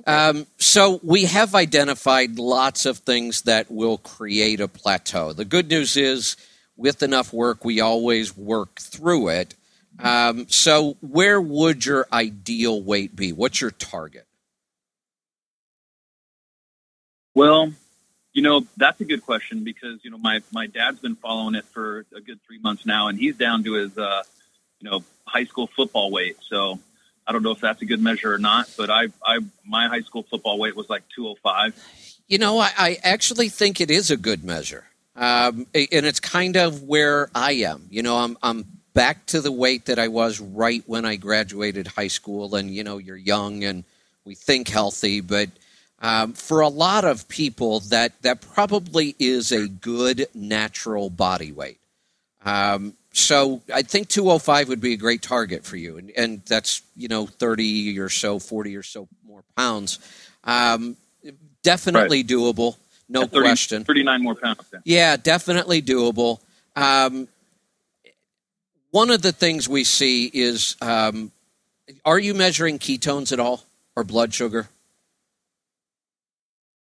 Um, so we have identified lots of things that will create a plateau. The good news is, with enough work, we always work through it. Um, so, where would your ideal weight be? What's your target?
Well, you know that's a good question because you know my my dad's been following it for a good three months now, and he's down to his uh, you know high school football weight. So I don't know if that's a good measure or not, but I I my high school football weight was like 205.
You know, I, I actually think it is a good measure, um, and it's kind of where I am. You know, I'm I'm back to the weight that I was right when I graduated high school, and you know, you're young and we think healthy, but um, for a lot of people, that that probably is a good natural body weight. Um, so I think 205 would be a great target for you, and, and that's you know 30 or so, 40 or so more pounds. Um, definitely doable, no
30
question.
39 more pounds. Yeah.
Yeah, definitely doable. Um, one of the things we see is um, are you measuring ketones at all or blood sugar?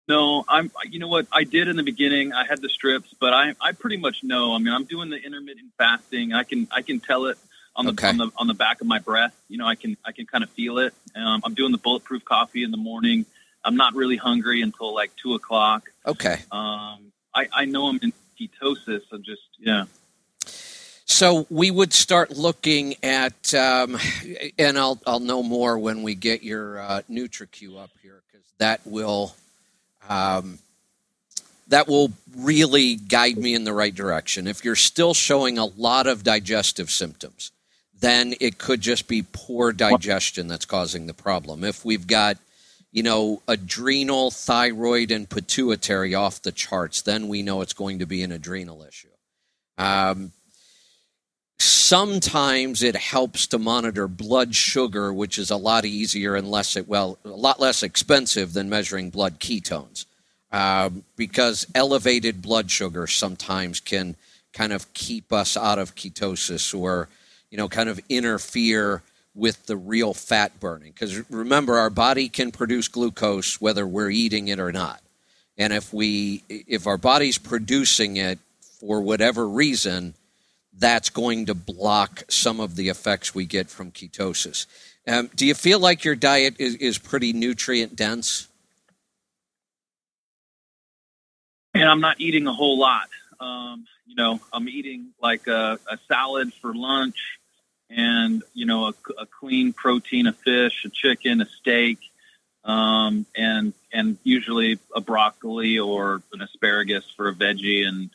No, I'm. You know what? I did in the beginning. I had the strips, but I I pretty much know. I mean, I'm doing the intermittent fasting. I can I can tell it on the
Okay.
on the on the back of my breath. You know, I can I can kind of feel it. Um, I'm doing the bulletproof coffee in the morning. I'm not really hungry until like two o'clock.
Okay.
Um, I I know I'm in ketosis. So just yeah.
So we would start looking at, um, and I'll I'll know more when we get your uh, NutriQ up here because that will um, that will really guide me in the right direction. If you're still showing a lot of digestive symptoms, then it could just be poor digestion that's causing the problem. If we've got you know, adrenal, thyroid, and pituitary off the charts, then we know it's going to be an adrenal issue. Um, sometimes it helps to monitor blood sugar, which is a lot easier and less well, a lot less expensive than measuring blood ketones, um, because elevated blood sugar sometimes can kind of keep us out of ketosis or, you know, kind of interfere with the real fat burning. Because remember, our body can produce glucose whether we're eating it or not. And if we, if our body's producing it for whatever reason, that's going to block some of the effects we get from ketosis. Um, do you feel like your diet is, is pretty nutrient dense?
And I'm not eating a whole lot. Um, you know, I'm eating like a, a salad for lunch and you know a, a, clean protein, a fish, a chicken, a steak, um, and and usually a broccoli or an asparagus for a veggie. And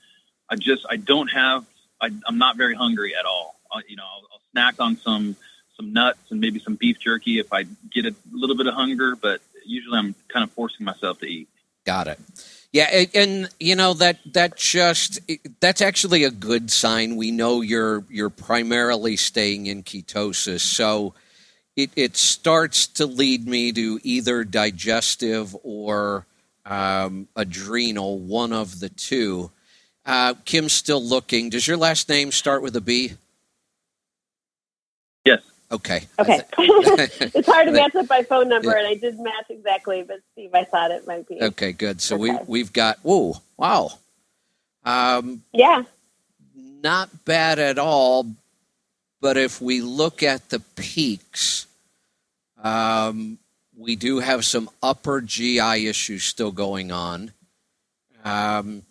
I just I don't have I, am not very hungry at all. Uh, you know, I'll, I'll snack on some some nuts and maybe some beef jerky if I get a little bit of hunger, but usually I'm kind of forcing myself to eat.
Got it. Yeah, and, and, you know that that just that's actually a good sign. We know you're you're primarily staying in ketosis, so it it starts to lead me to either digestive or um, adrenal, one of the two. Uh, Kim's still looking. Does your last name start with a B?
Yes.
Okay.
Okay. it's hard to match up by phone number, yeah. and I did match exactly, but Steve, I thought it might be.
Okay, good. So okay. we we've got. Whoa! Wow. Um,
yeah.
Not bad at all, but if we look at the peaks, um, we do have some upper GI issues still going on. Um,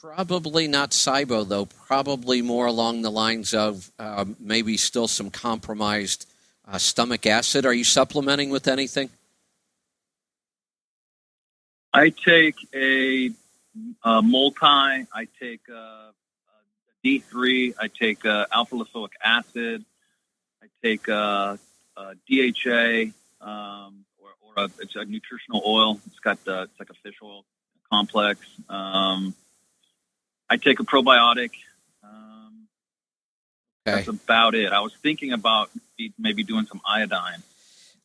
probably not SIBO, though. Probably more along the lines of um, maybe still some compromised uh, stomach acid. Are you supplementing with anything?
I take a, a multi. I take a, a D3. I take a alpha lipoic acid. I take a, a DHA um, or, or a, it's a nutritional oil. It's got the, it's like a fish oil complex. Um, I take a probiotic. Okay. That's about it. I was thinking about maybe doing some iodine.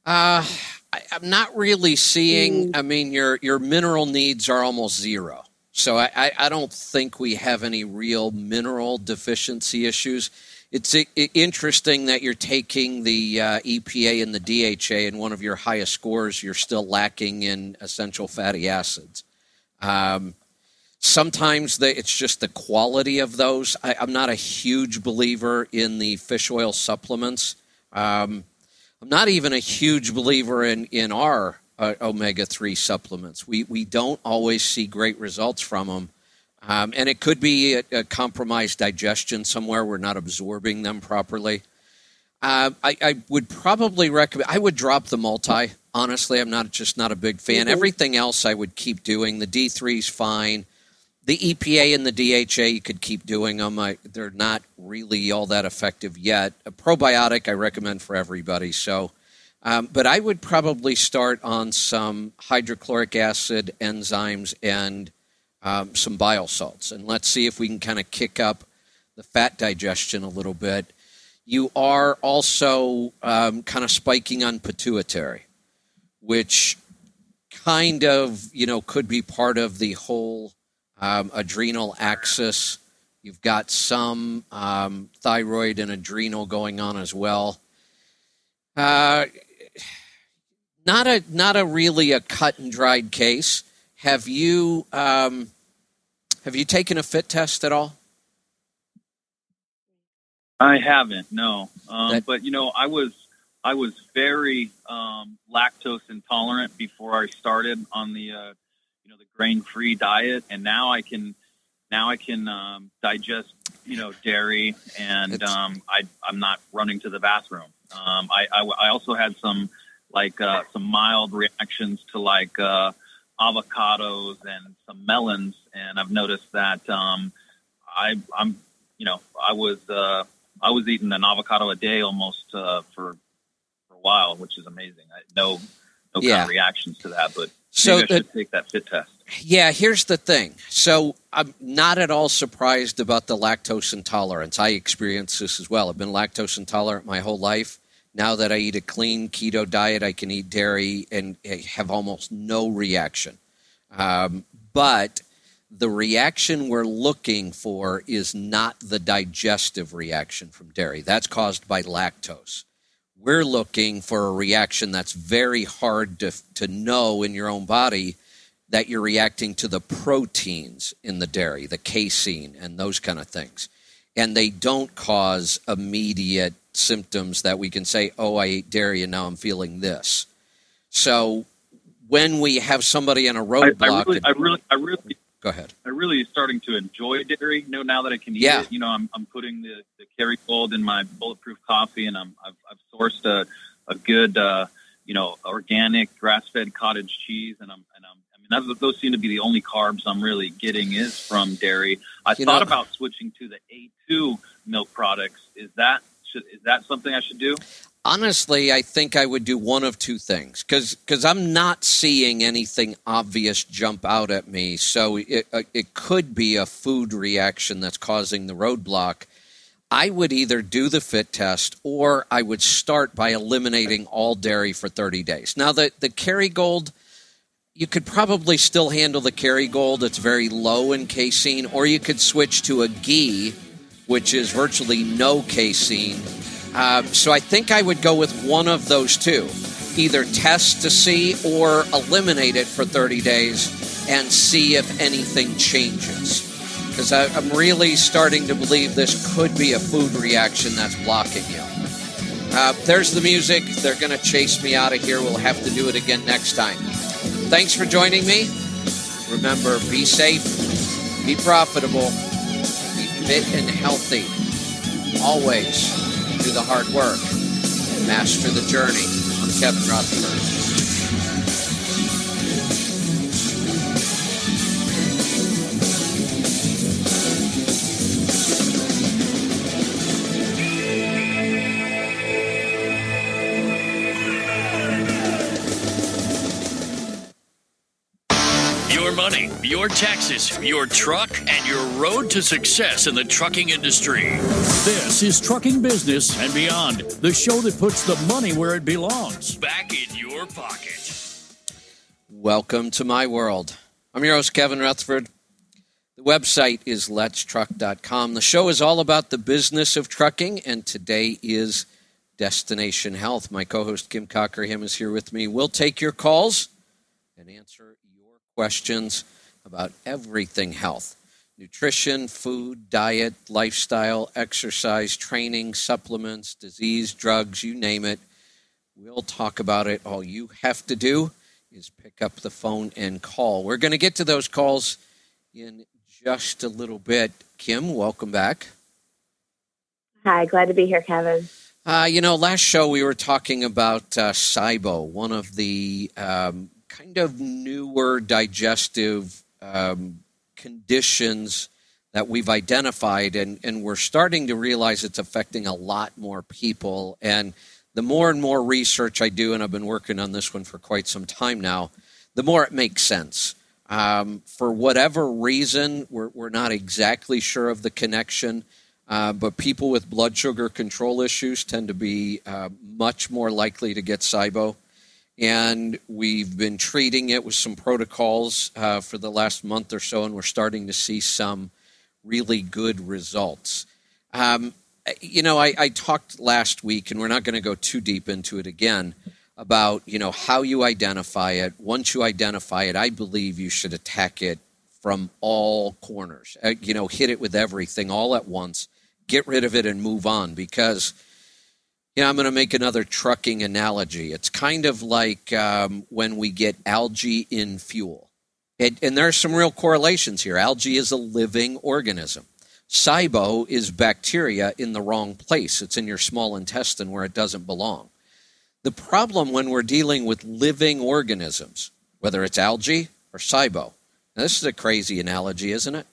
Uh, I, am not really seeing. Mm. I mean, your your mineral needs are almost zero, so I, I, I don't think we have any real mineral deficiency issues. It's it, interesting that you're taking the uh, EPA and the DHA, and one of your highest scores, you're still lacking in essential fatty acids. Um, Sometimes they, it's just the quality of those. I, am not a huge believer in the fish oil supplements. Um, I'm not even a huge believer in in our uh, omega three supplements. We we don't always see great results from them, um, and it could be a, a, compromised digestion somewhere. We're not absorbing them properly. Uh, I, I, would probably recommend. I would drop the multi. Honestly, I'm not just not a big fan. Mm-hmm. Everything else I would keep doing. The D3 is fine the EPA and the DHA, you could keep doing them. I, they're not really all that effective yet. A probiotic I recommend for everybody. So, um, but I would probably start on some hydrochloric acid enzymes and um, some bile salts, and let's see if we can kind of kick up the fat digestion a little bit. You are also um, kind of spiking on pituitary, which kind of you know could be part of the whole um, adrenal axis. You've got some um, thyroid and adrenal going on as well. Uh, not a not a really a cut and dried case. Have you um, have you taken a fit test at all?
I haven't, no. Um, that, but you know, I was I was very um, lactose intolerant before I started on the uh, know the grain free diet, and now I can now I can um, digest, you know, dairy, and um, I, I'm not running to the bathroom. Um, I, I, I also had some like uh, some mild reactions to like uh, avocados and some melons, and I've noticed that um, I, I'm, you know, I was uh, I was eating an avocado a day almost uh, for for a while, which is amazing. I, no, no kind of reactions to that, but
So
maybe I
the-
should take that fit test.
Yeah, here's the thing. So I'm not at all surprised about the lactose intolerance. I experienced this as well. I've been lactose intolerant my whole life. Now that I eat a clean keto diet, I can eat dairy and have almost no reaction. Um, but the reaction we're looking for is not the digestive reaction from dairy. That's caused by lactose. We're looking for a reaction that's very hard to, to know in your own body that you're reacting to the proteins in the dairy, the casein, and those kind of things. And they don't cause immediate symptoms that we can say, oh, I ate dairy and now I'm feeling this. So when we have somebody in a roadblock,
I really, I really, I really,
go ahead.
I really is starting to enjoy dairy. You know, now that I can eat
Yeah.
it, you know, I'm, I'm putting the, the Kerrygold in my bulletproof coffee, and I'm, I've, I've sourced a, a good, uh, you know, organic grass-fed cottage cheese, and I'm, and I'm, I mean, that, those seem to be the only carbs I'm really getting is from dairy. I
You
thought
know-
about switching to the A2 milk products. Is that should, is that something I should do?
Honestly, I think I would do one of two things because because I'm not seeing anything obvious jump out at me. So it, uh, it could be a food reaction that's causing the roadblock. I would either do the fit test or I would start by eliminating all dairy for 30 days. Now, the, the Kerrygold, you could probably still handle the Kerrygold. It's very low in casein, or you could switch to a ghee, which is virtually no casein. Uh, so I think I would go with one of those two. Either test to see or eliminate it for 30 days and see if anything changes. Because I'm really starting to believe this could be a food reaction that's blocking you. Uh, there's the music. They're going to chase me out of here. We'll have to do it again next time. Thanks for joining me. Remember, be safe, be profitable, be fit and healthy. Always do the hard work and master the journey. I'm Kevin Rutherford.
Money, your taxes, your truck, and your road to success in the trucking industry.
This is Trucking Business and Beyond, the show that puts the money where it belongs.
Back in your pocket.
Welcome to my world. I'm your host, Kevin Rutherford. The website is letstruck.com. The show is all about the business of trucking, and today is Destination Health. My co host, Kim Cockerham, is here with me. We'll take your calls and answer questions about everything health nutrition, food, diet, lifestyle, exercise, training, supplements, disease, drugs, you name it. We'll talk about it. All you have to do is pick up the phone and call. We're going to get to those calls in just a little bit. Kim, welcome back.
Hi, glad to be here, Kevin.
Uh, you know, last show we were talking about uh, SIBO, one of the um, kind of newer digestive um, conditions that we've identified, and, and we're starting to realize it's affecting a lot more people. And the more and more research I do, and I've been working on this one for quite some time now, the more it makes sense. Um, for whatever reason, we're, we're not exactly sure of the connection. Uh, but people with blood sugar control issues tend to be uh, much more likely to get SIBO. And we've been treating it with some protocols uh, for the last month or so, and we're starting to see some really good results. Um, you know, I, I talked last week, and we're not going to go too deep into it again, about you know how you identify it. Once you identify it, I believe you should attack it from all corners. Uh, you know, hit it with everything all at once. Get rid of it and move on because, you know, I'm going to make another trucking analogy. It's kind of like um, when we get algae in fuel. And, and there are some real correlations here. Algae is a living organism. SIBO is bacteria in the wrong place. It's in your small intestine where it doesn't belong. The problem when we're dealing with living organisms, whether it's algae or SIBO, now this is a crazy analogy, isn't it?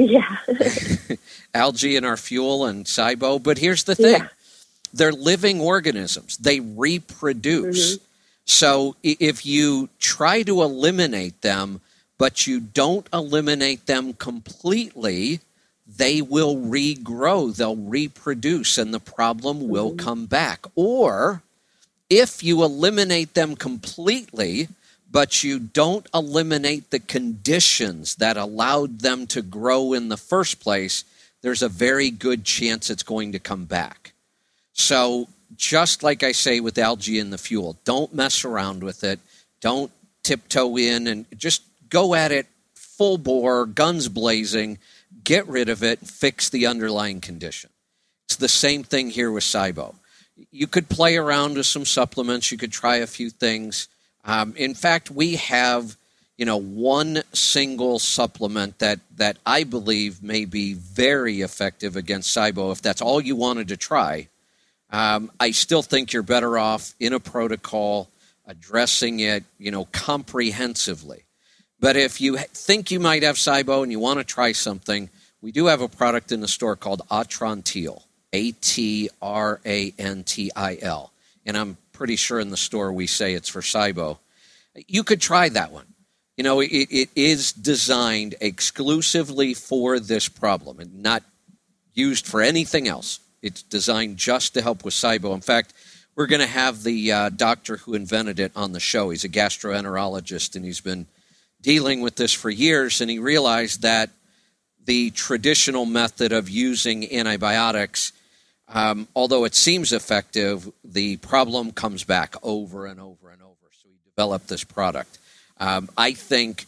Yeah.
algae in our fuel and SIBO. But here's the thing
Yeah.
they're living organisms, they reproduce. Mm-hmm. So if you try to eliminate them, but you don't eliminate them completely, they will regrow, they'll reproduce, and the problem will mm-hmm. come back. Or if you eliminate them completely, but you don't eliminate the conditions that allowed them to grow in the first place, there's a very good chance it's going to come back. So, just like I say with algae in the fuel, don't mess around with it. Don't tiptoe in and just go at it full bore, guns blazing, get rid of it, fix the underlying condition. It's the same thing here with SIBO. You could play around with some supplements, you could try a few things. Um, in fact, we have you know one single supplement that that I believe may be very effective against SIBO if that's all you wanted to try. Um, I still think you're better off in a protocol addressing it, you know, comprehensively. But if you think you might have SIBO and you want to try something, we do have a product in the store called Atrantil, A T R A N T I L. And I'm pretty sure in the store we say it's for SIBO. You could try that one. You know, it, it is designed exclusively for this problem and not used for anything else. It's designed just to help with SIBO. In fact, we're going to have the uh, doctor who invented it on the show. He's a gastroenterologist and he's been dealing with this for years. And he realized that the traditional method of using antibiotics, um, although it seems effective, the problem comes back over and over and over. So we developed this product. Um, I think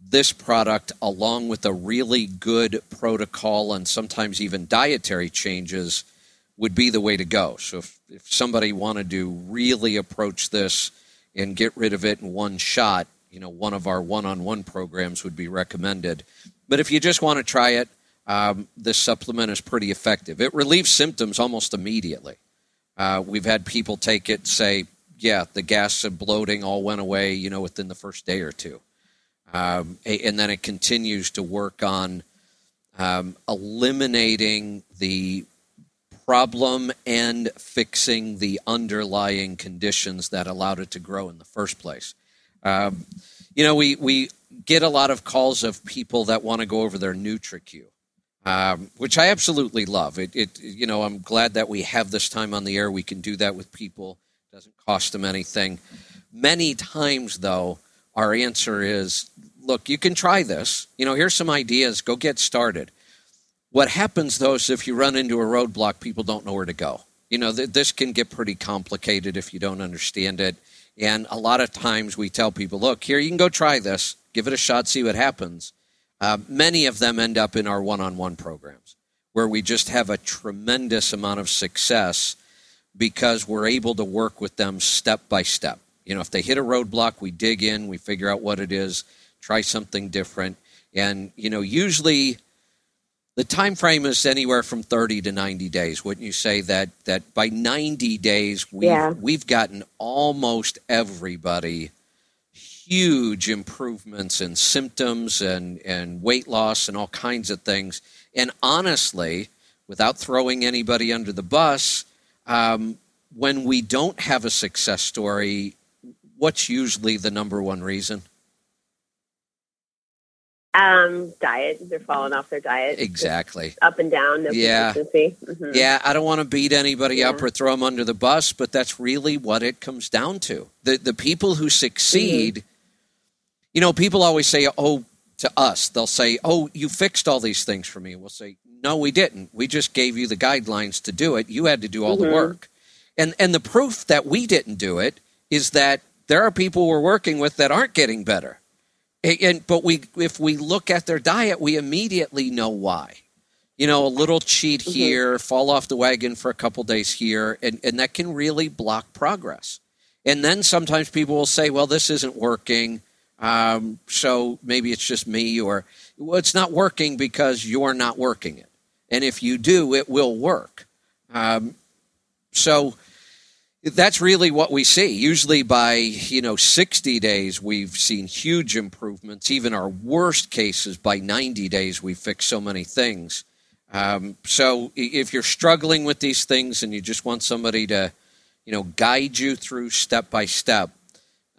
this product, along with a really good protocol and sometimes even dietary changes, would be the way to go. So if, if somebody wanted to really approach this and get rid of it in one shot, you know, one of our one-on-one programs would be recommended. But if you just want to try it, um, this supplement is pretty effective. It relieves symptoms almost immediately. Uh, we've had people take it, say, yeah, the gas and bloating all went away, you know, within the first day or two. Um, and then it continues to work on um, eliminating the problem and fixing the underlying conditions that allowed it to grow in the first place. Um, you know, we, we get a lot of calls of people that want to go over their NutriQ, um, which I absolutely love. It, it, you know, I'm glad that we have this time on the air. We can do that with people. It doesn't cost them anything. Many times, though, our answer is, look, you can try this. You know, here's some ideas. Go get started. What happens though is if you run into a roadblock, people don't know where to go. You know, th- this can get pretty complicated if you don't understand it. And a lot of times we tell people, look, here, you can go try this, give it a shot, see what happens. Uh, many of them end up in our one on one programs where we just have a tremendous amount of success because we're able to work with them step by step. You know, if they hit a roadblock, we dig in, we figure out what it is, try something different. And, you know, usually the time frame is anywhere from 30 to 90 days wouldn't you say that that by 90 days we've,
Yeah.
we've gotten almost everybody huge improvements in symptoms and, and weight loss and all kinds of things and honestly without throwing anybody under the bus um, when we don't have a success story what's usually the number one reason
Um, diet. They're falling off their diet.
exactly
Up and down. No
Yeah.
Mhm.
Yeah, I don't want to beat anybody up or throw them under the bus, but that's really what it comes down to. The the people who succeed,
Mm-hmm.
You know, people always say, "Oh," to us, they'll say, "Oh, you fixed all these things for me." We'll say, "No, we didn't. We just gave you the guidelines to do it. You had to do all the
Mhm.
work." And and the proof that we didn't do it is that there are people we're working with that aren't getting better. And, and but we if we look at their diet, we immediately know why you know, a little cheat here, fall off the wagon for a couple days here, and, and that can really block progress. And then sometimes people will say, well, this isn't working. Um, so maybe it's just me, or well, it's not working because you're not working it. And if you do, it will work. Um, so that's really what we see. Usually by, you know, 60 days, we've seen huge improvements. Even our worst cases, by 90 days, we fix so many things. Um, so if you're struggling with these things and you just want somebody to, you know, guide you through step by step,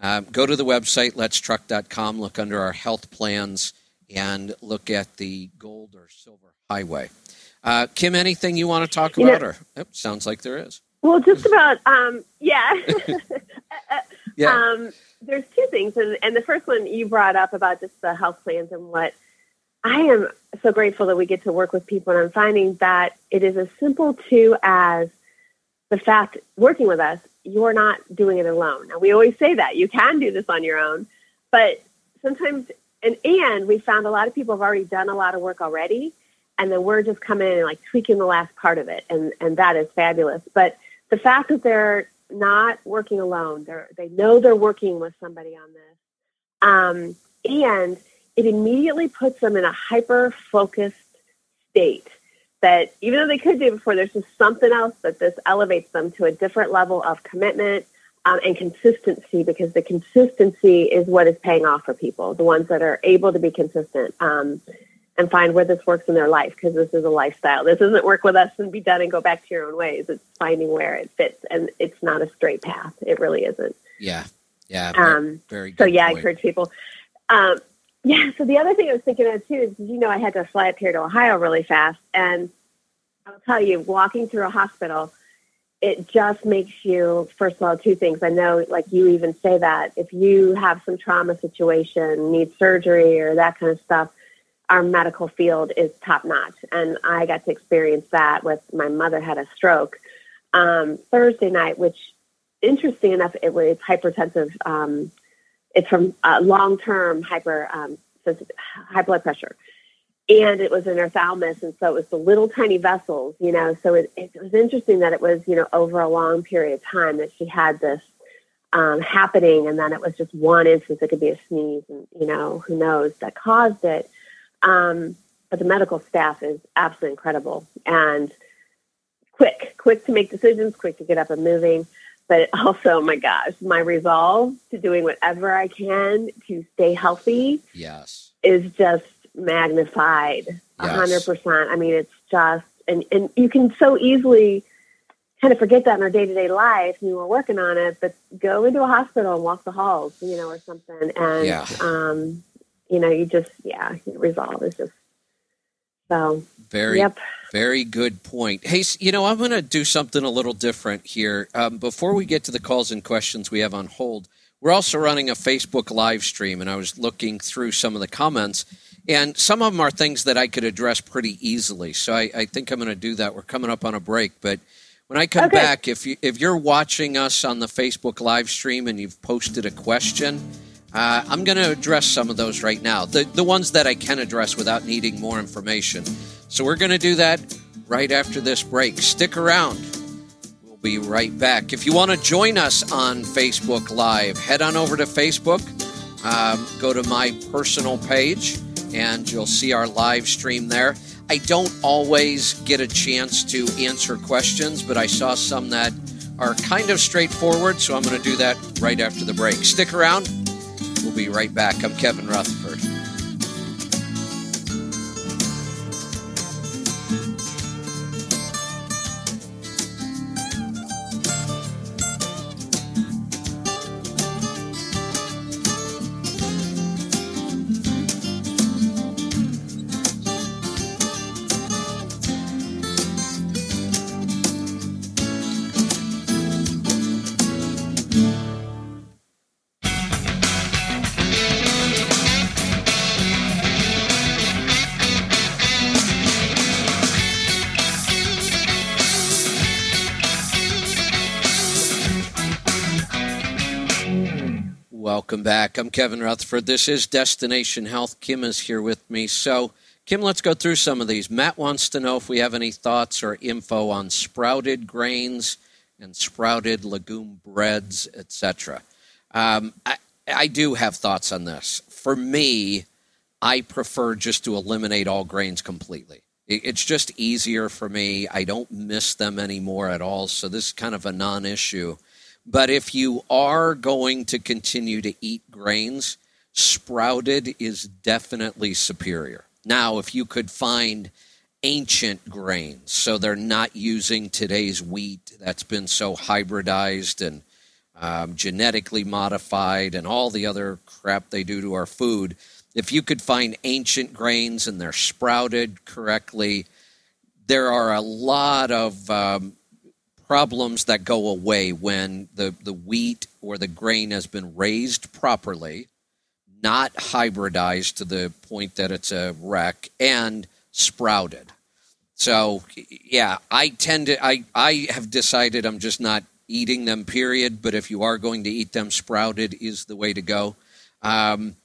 um, go to the website, letstruck.com, look under our health plans, and look at the gold or silver highway. Uh, Kim, anything you want to talk about? or oh, sounds like there is.
Well, just about, um, yeah.
yeah.
Um, there's two things, and, and the first one you brought up about just the health plans and what I am so grateful that we get to work with people, and I'm finding that it is as simple too as the fact working with us, you're not doing it alone. Now we always say that you can do this on your own, but sometimes and and we found a lot of people have already done a lot of work already, and then we're just coming in and like tweaking the last part of it, and and that is fabulous. But the fact that they're not working alone, they're, they know they're working with somebody on this, um, and it immediately puts them in a hyper focused state that even though they could do before, there's just something else that this elevates them to a different level of commitment um, and consistency because the consistency is what is paying off for people, the ones that are able to be consistent um, and find where this works in their life because this is a lifestyle. This isn't work with us and be done and go back to your own ways. It's finding where it fits and it's not a straight path. It really isn't.
Yeah. Yeah.
Um,
very
So yeah,
point.
I encourage people. Um, yeah. So the other thing I was thinking of too is, you know, I had to fly up here to Ohio really fast, and I'll tell you, walking through a hospital, it just makes you, first of all, two things. I know, like you even say that if you have some trauma situation, need surgery or that kind of stuff, our medical field is top notch. And I got to experience that with my mother had a stroke um, Thursday night, which interesting enough, it was hypertensive. Um, it's from uh, long term hyper um, high blood pressure, and it was an ophthalmos, and so it was the little tiny vessels, you know. So it, it was interesting that it was you know over a long period of time that she had this um, happening, and then it was just one instance. It could be a sneeze, and you know who knows that caused it. Um, but the medical staff is absolutely incredible and quick, quick to make decisions, quick to get up and moving but also, my gosh, my resolve to doing whatever I can to stay healthy
Yes.
is just magnified a hundred percent. I mean, it's just, and, and you can so easily kind of forget that in our day to day life. You were working on it, but go into a hospital and walk the halls, you know, or something. And,
Yeah.
um, you know, you just, yeah, your resolve is just so,
Very,
yep.
very good point. Hey, you know, I'm going to do something a little different here. Um, before we get to the calls and questions we have on hold, we're also running a Facebook live stream, and I was looking through some of the comments, and some of them are things that I could address pretty easily. So I, I think I'm going to do that. We're coming up on a break, but when I come
Okay.
back, if you if you're watching us on the Facebook live stream and you've posted a question, uh, I'm going to address some of those right now. The the ones that I can address without needing more information. So we're going to do that right after this break. Stick around. We'll be right back. If you want to join us on Facebook Live, head on over to Facebook. Um, go to my personal page, and you'll see our live stream there. I don't always get a chance to answer questions, but I saw some that are kind of straightforward, so I'm going to do that right after the break. Stick around. We'll be right back. I'm Kevin Rutherford. Welcome back. I'm Kevin Rutherford. This is Destination Health. Kim is here with me. So, Kim, let's go through some of these. Matt wants to know if we have any thoughts or info on sprouted grains and sprouted legume breads, etc. Um, I, I do have thoughts on this. For me, I prefer just to eliminate all grains completely. It's just easier for me. I don't miss them anymore at all. So this is kind of a non issue. But if you are going to continue to eat grains, sprouted is definitely superior. Now, if you could find ancient grains, so they're not using today's wheat that's been so hybridized and um, genetically modified and all the other crap they do to our food, if you could find ancient grains and they're sprouted correctly, there are a lot of um, problems that go away when the, the wheat or the grain has been raised properly, not hybridized to the point that it's a wreck, and sprouted. So yeah, I tend to I, I have decided I'm just not eating them, period. But if you are going to eat them, sprouted is the way to go. Um,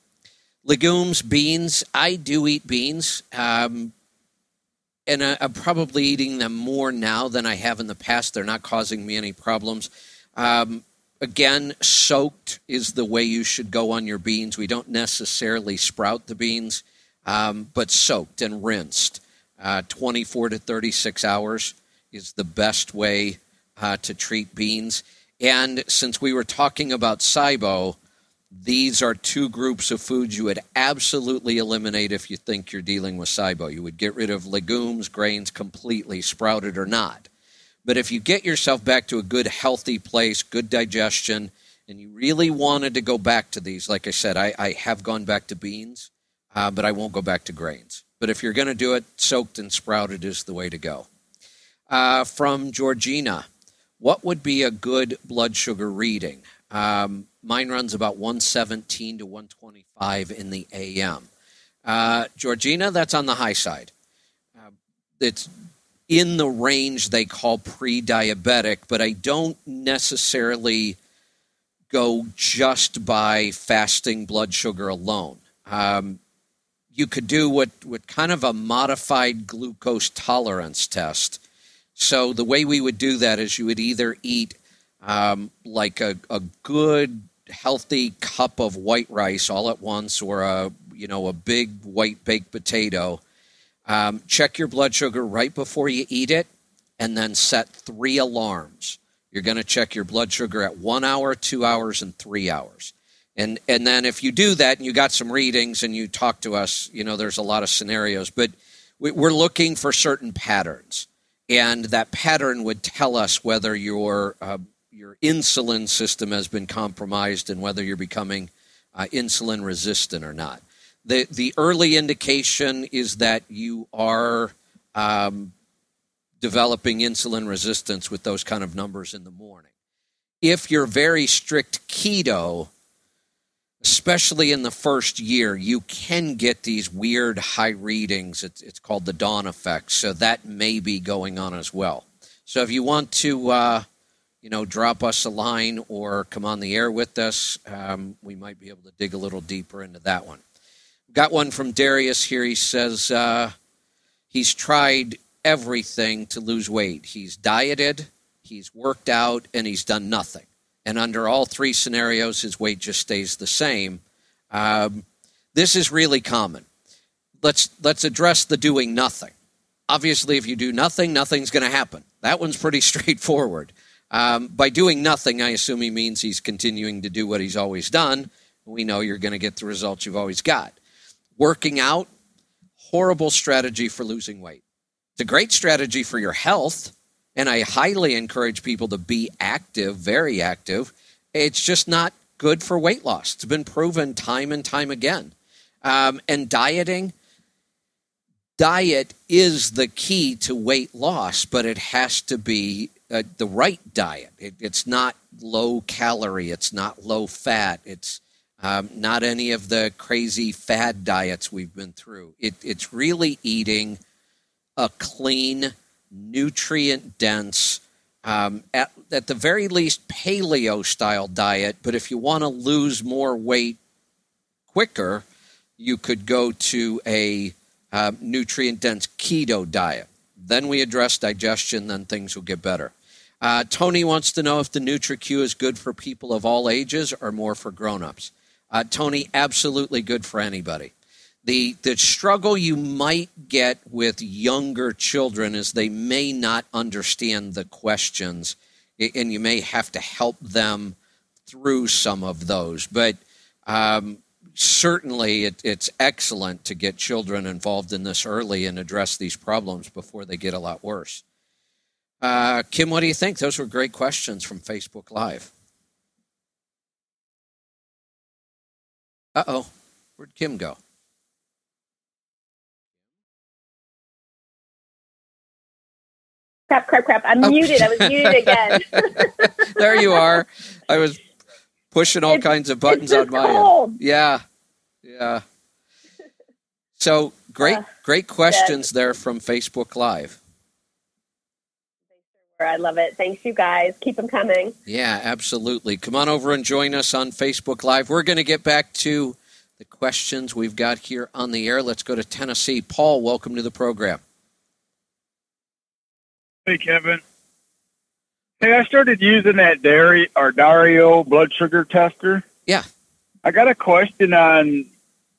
legumes, beans. I do eat beans. Um, and I, am probably eating them more now than I have in the past. They're not causing me any problems. Um, again, soaked is the way you should go on your beans. We don't necessarily sprout the beans, um, but soaked and rinsed. Uh, 24 to 36 hours is the best way uh, to treat beans. And since we were talking about SIBO, these are two groups of foods you would absolutely eliminate if you think you're dealing with SIBO. You would get rid of legumes, grains completely, sprouted or not. But if you get yourself back to a good, healthy place, good digestion, and you really wanted to go back to these, like I said, I, I have gone back to beans, uh, but I won't go back to grains. But if you're going to do it, soaked and sprouted is the way to go. Uh, from Georgina, what would be a good blood sugar reading? Um, mine runs about 117 to 125 in the AM. Uh, Georgina, that's on the high side. Uh, it's in the range they call pre diabetic, but I don't necessarily go just by fasting blood sugar alone. Um, you could do what, what kind of a modified glucose tolerance test. So the way we would do that is you would either eat um, like a, a good healthy cup of white rice all at once or a you know a big white baked potato. Um, check your blood sugar right before you eat it and then set three alarms. You're going to check your blood sugar at one hour two hours and three hours. And and then if you do that and you got some readings and you talk to us you know there's a lot of scenarios but we're looking for certain patterns. And that pattern would tell us whether your uh, your insulin system has been compromised and whether you're becoming uh, insulin resistant or not. The, the early indication is that you are um, developing insulin resistance with those kind of numbers in the morning. If you're very strict keto, especially in the first year, you can get these weird high readings. It's, it's called the dawn effect. So that may be going on as well. So if you want to uh, you know, drop us a line or come on the air with us. Um, we might be able to dig a little deeper into that one. Got one from Darius here. He says uh, he's tried everything to lose weight. He's dieted, he's worked out, and he's done nothing. And under all three scenarios, his weight just stays the same. Um, this is really common. Let's let's address the doing nothing. Obviously, if you do nothing, nothing's going to happen. That one's pretty straightforward. Um, by doing nothing, I assume he means he's continuing to do what he's always done. We know you're going to get the results you've always got. Working out, horrible strategy for losing weight. It's a great strategy for your health, and I highly encourage people to be active, very active. It's just not good for weight loss. It's been proven time and time again. Um, and dieting, diet is the key to weight loss, but it has to be uh, the right diet. It, it's not low calorie. It's not low fat. It's um, not any of the crazy fad diets we've been through. It, it's really eating a clean, nutrient dense, um, at, at the very least, paleo style diet. But if you want to lose more weight quicker, you could go to a uh, nutrient dense keto diet. Then we address digestion, then things will get better. Uh, Tony wants to know if the NutriQ is good for people of all ages or more for grown-ups. Uh, Tony, absolutely good for anybody. The, the struggle you might get with younger children is they may not understand the questions, and you may have to help them through some of those. But um, certainly, it, it's excellent to get children involved in this early and address these problems before they get a lot worse. Uh, Kim, what do you think? Those were great questions from Facebook Live. Uh oh, where'd Kim go?
Crap, crap, crap. I'm oh. muted. I was muted again.
there you are. I was pushing all it's, kinds of buttons on my cold. end. Yeah. Yeah. So great, uh, great questions there from Facebook Live.
I love it. Thanks, you guys. Keep them coming.
Yeah, absolutely. Come on over and join us on Facebook Live. We're going to get back to the questions we've got here on the air. Let's go to Tennessee. Paul, welcome to the program.
Hey, Kevin. Hey, I started using that dairy or Dario blood sugar tester.
Yeah.
I got a question on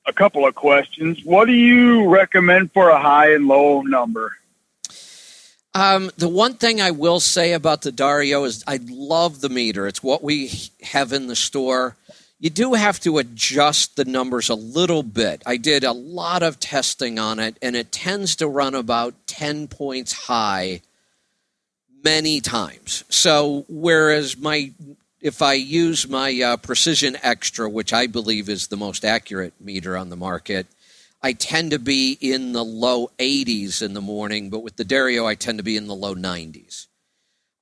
a couple of questions. What do you recommend for a high and low number?
Um, the one thing I will say about the Dario is I love the meter. It's what we have in the store. You do have to adjust the numbers a little bit. I did a lot of testing on it, and it tends to run about 10 points high many times. So, whereas my if I use my uh, Precision Xtra, which I believe is the most accurate meter on the market, I tend to be in the low 80s in the morning, but with the Dario, I tend to be in the low 90s.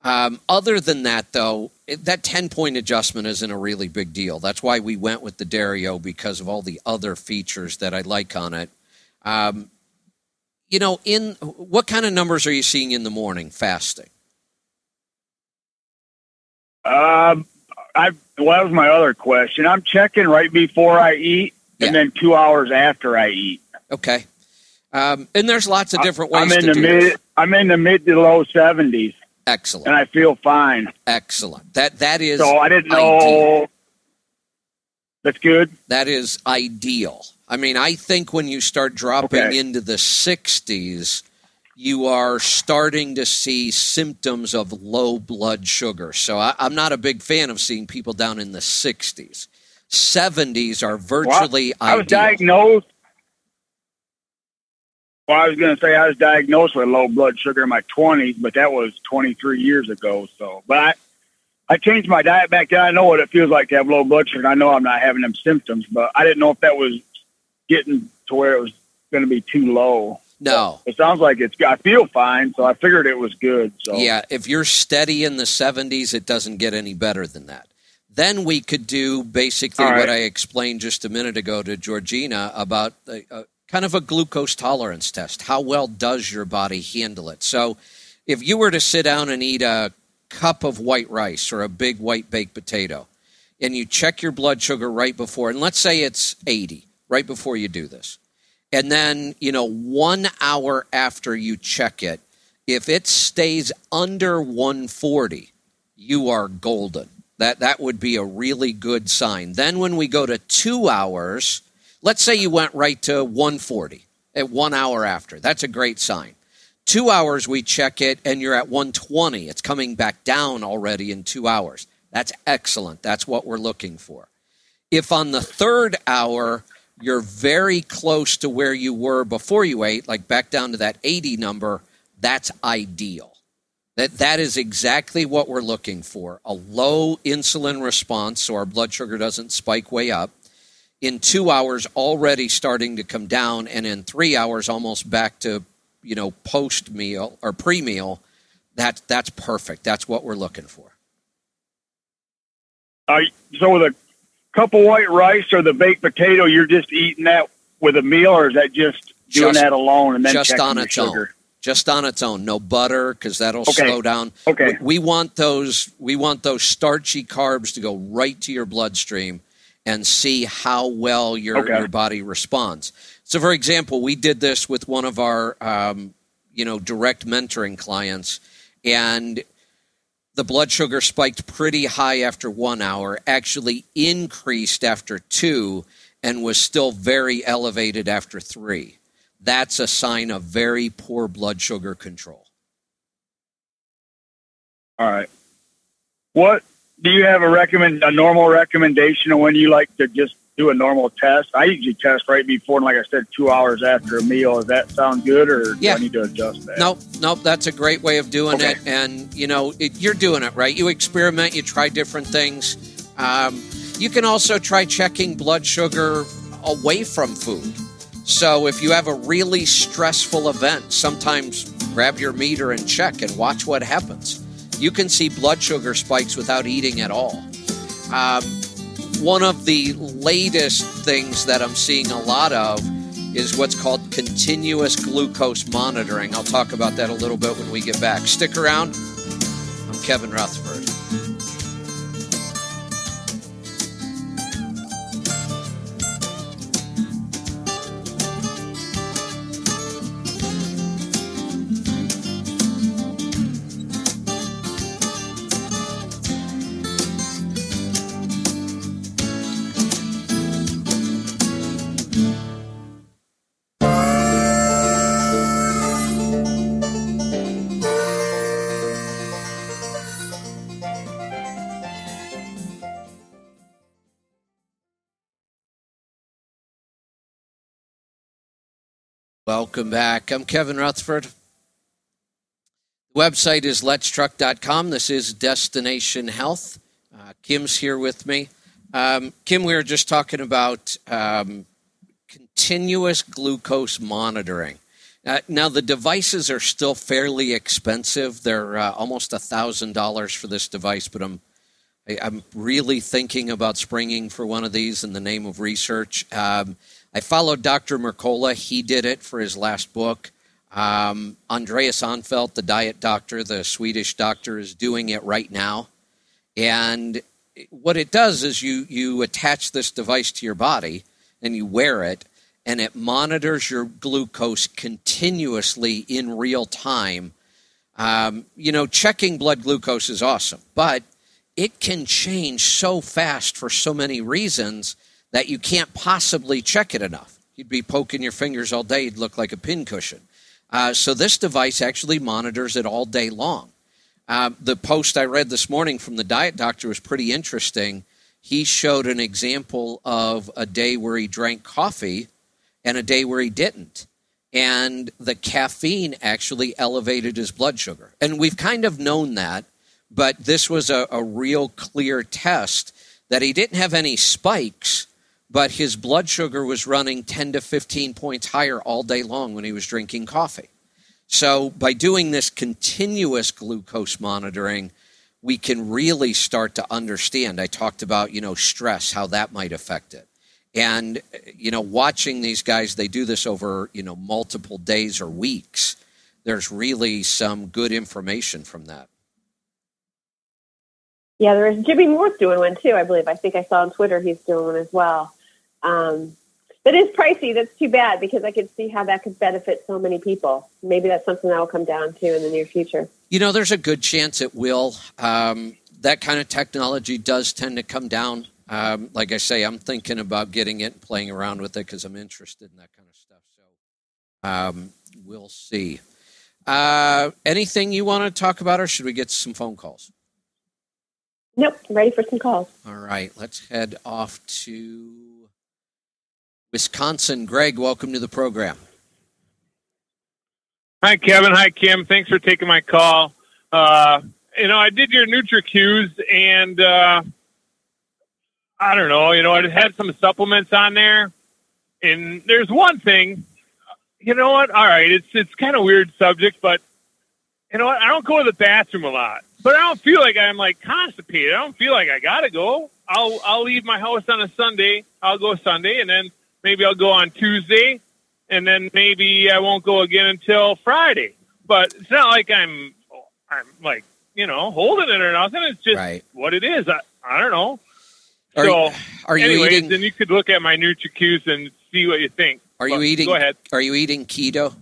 Um, other than that, though, it, that 10 point adjustment isn't a really big deal. That's why we went with the Dario because of all the other features that I like on it. Um, you know, in what kind of numbers are you seeing in the morning fasting?
Um, I well, that was my other question. I'm checking right before I eat, and then two hours after I eat.
Okay. Um, and there's lots of different ways.
I'm in the mid. This. I'm in the mid to low seventies.
Excellent.
And I feel fine.
Excellent. That that is.
So I didn't know. Ideal. That's good.
That is ideal. I mean, I think when you start dropping okay. into the 60s, you are starting to see symptoms of low blood sugar. So I, am not a big fan of seeing people down in the 60s. 70s are virtually well, I, I
was diagnosed. Well, I was going to say I was diagnosed with low blood sugar in my 20s, but that was 23 years ago. So, but I, I changed my diet back then. I know what it feels like to have low blood sugar. And I know I'm not having them symptoms, but I didn't know if that was getting to where it was going to be too low.
No,
it sounds like it's. I feel fine, so I figured it was good. So
yeah, if you're steady in the 70s, it doesn't get any better than that. Then we could do basically right. what I explained just a minute ago to Georgina about a, a, uh, kind of a glucose tolerance test. How well does your body handle it? So, if you were to sit down and eat a cup of white rice or a big white baked potato, and you check your blood sugar right before, and let's say it's 80 right before you do this, and then you know one hour after you check it, if it stays under 140, you are golden that that would be a really good sign. Then when we go to 2 hours, let's say you went right to 140 at 1 hour after. That's a great sign. 2 hours we check it and you're at 120. It's coming back down already in 2 hours. That's excellent. That's what we're looking for. If on the third hour you're very close to where you were before you ate, like back down to that 80 number, that's ideal. That, that is exactly what we're looking for a low insulin response so our blood sugar doesn't spike way up. In two hours, already starting to come down, and in three hours, almost back to you know post meal or pre meal. That that's perfect. That's what we're looking for.
Uh, so with a cup of white rice or the baked potato, you're just eating that with a meal, or is that just doing just, that alone and then
just on
its
sugar? own? Just on its own, no butter because that'll
okay.
slow down.
Okay.
We, we, want those we want those starchy carbs to go right to your bloodstream and see how well your okay. your body responds. So, for example, we did this with one of our um, you know direct mentoring clients, and the blood sugar spiked pretty high after one hour, actually increased after two, and was still very elevated after three. That's a sign of very poor blood sugar control.
All right. What do you have a recommend a normal recommendation of when you like to just do a normal test? I usually test right before, and like I said, two hours after a meal. Does that sound good, or
Yeah.
do I need to adjust that?
Nope, nope. That's a great way of doing
Okay.
it, and you know it, you're doing it right. You experiment, you try different things. Um, you can also try checking blood sugar away from food. So if you have a really stressful event, sometimes grab your meter and check and watch what happens. You can see blood sugar spikes without eating at all. Um, one of the latest things that I'm seeing a lot of is what's called continuous glucose monitoring. I'll talk about that a little bit when we get back. Stick around. I'm Kevin Rutherford. Welcome back. I'm Kevin Rutherford. The website is letstruck.com. This is Destination Health. Uh, Kim's here with me. Um, Kim, we were just talking about um, continuous glucose monitoring. Uh, now, the devices are still fairly expensive. They're uh, almost $1,000 for this device, but I'm I, I'm really thinking about springing for one of these in the name of research. Um, I followed Dr. Mercola. He did it for his last book. Um, Andreas Eenfeldt, the diet doctor, the Swedish doctor, is doing it right now. And what it does is you, you attach this device to your body and you wear it, and it monitors your glucose continuously in real time. Um, you know, checking blood glucose is awesome, but it can change so fast for so many reasons that you can't possibly check it enough. You'd be poking your fingers all day, you'd look like a pincushion. Uh, so this device actually monitors it all day long. Uh, the post I read this morning from the diet doctor was pretty interesting. He showed an example of a day where he drank coffee and a day where he didn't. And the caffeine actually elevated his blood sugar. And we've kind of known that, but this was a, a real clear test that he didn't have any spikes, but his blood sugar was running 10 to 15 points higher all day long when he was drinking coffee. So, by doing this continuous glucose monitoring, we can really start to understand. I talked about, you know, stress, how that might affect it. And, you know, watching these guys, they do this over, you know, multiple days or weeks. There's really some good information from that.
Yeah, there's Jimmy Moore's doing one too, I believe. I think I saw on Twitter he's doing one as well. Um, that is pricey. That's too bad because I could see how that could benefit so many people. Maybe that's something that will come down to in the near future.
You know, there's a good chance it will. Um, that kind of technology does tend to come down. Um, like I say, I'm thinking about getting it and playing around with it because I'm interested in that kind of stuff. So um, we'll see. Uh, anything you want to talk about, or should we get some phone calls?
Nope, ready for some calls.
All right, let's head off to Wisconsin. Greg, welcome to the program.
Hi, Kevin. Hi, Kim. Thanks for taking my call. Uh, you know, I did your NutriQs, and uh, I don't know. You know, I had some supplements on there, and there's one thing. You know what? All right, it's it's kind of weird subject, but you know what? I don't go to the bathroom a lot, but I don't feel like I'm like constipated. I don't feel like I gotta go. I'll I'll leave my house on a Sunday. I'll go Sunday, and then maybe I'll go on Tuesday, and then maybe I won't go again until Friday. But it's not like I'm I'm like you know holding it or nothing. It's just
Right.
what it is. I I don't know.
Are
so,
are you
anyways,
eating-
Then you could look at my NutriQs and see what you think.
Are you
But
eating?
Go ahead.
Are you eating keto?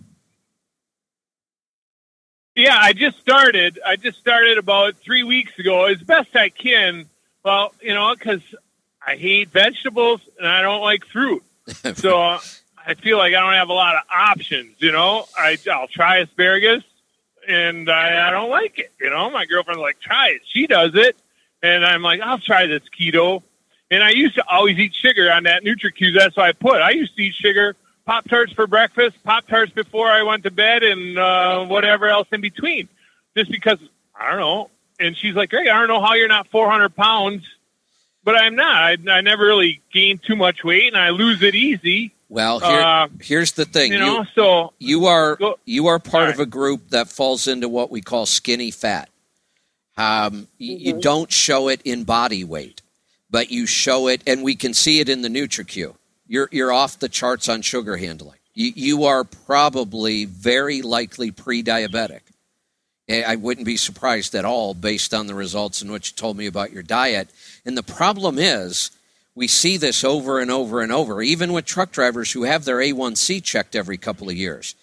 Yeah, I just started. I just started about three weeks ago as best I can. Well, you know, because I hate vegetables and I don't like fruit. so uh, I feel like I don't have a lot of options. You know, I, I'll try asparagus and I, I don't like it. You know, my girlfriend's like, try it. She does it. And I'm like, I'll try this keto. And I used to always eat sugar on that NutriQ. That's what I put. I used to eat sugar Pop Tarts for breakfast, Pop Tarts before I went to bed, and uh, whatever else in between. Just because I don't know. And she's like, "Great, I don't know how you're not 400 pounds, but I'm not. I, I never really gained too much weight, and I lose it easy."
Well, here, uh, here's the thing.
You know, you, so
you are go, you are part right. of a group that falls into what we call skinny fat. Um, mm-hmm. You don't show it in body weight, but you show it, and we can see it in the NutriQ you're you're off the charts on sugar handling. You, you are probably very likely pre-diabetic. I wouldn't be surprised at all based on the results in what you told me about your diet. And the problem is, we see this over and over and over, even with truck drivers who have their A1C checked every couple of years.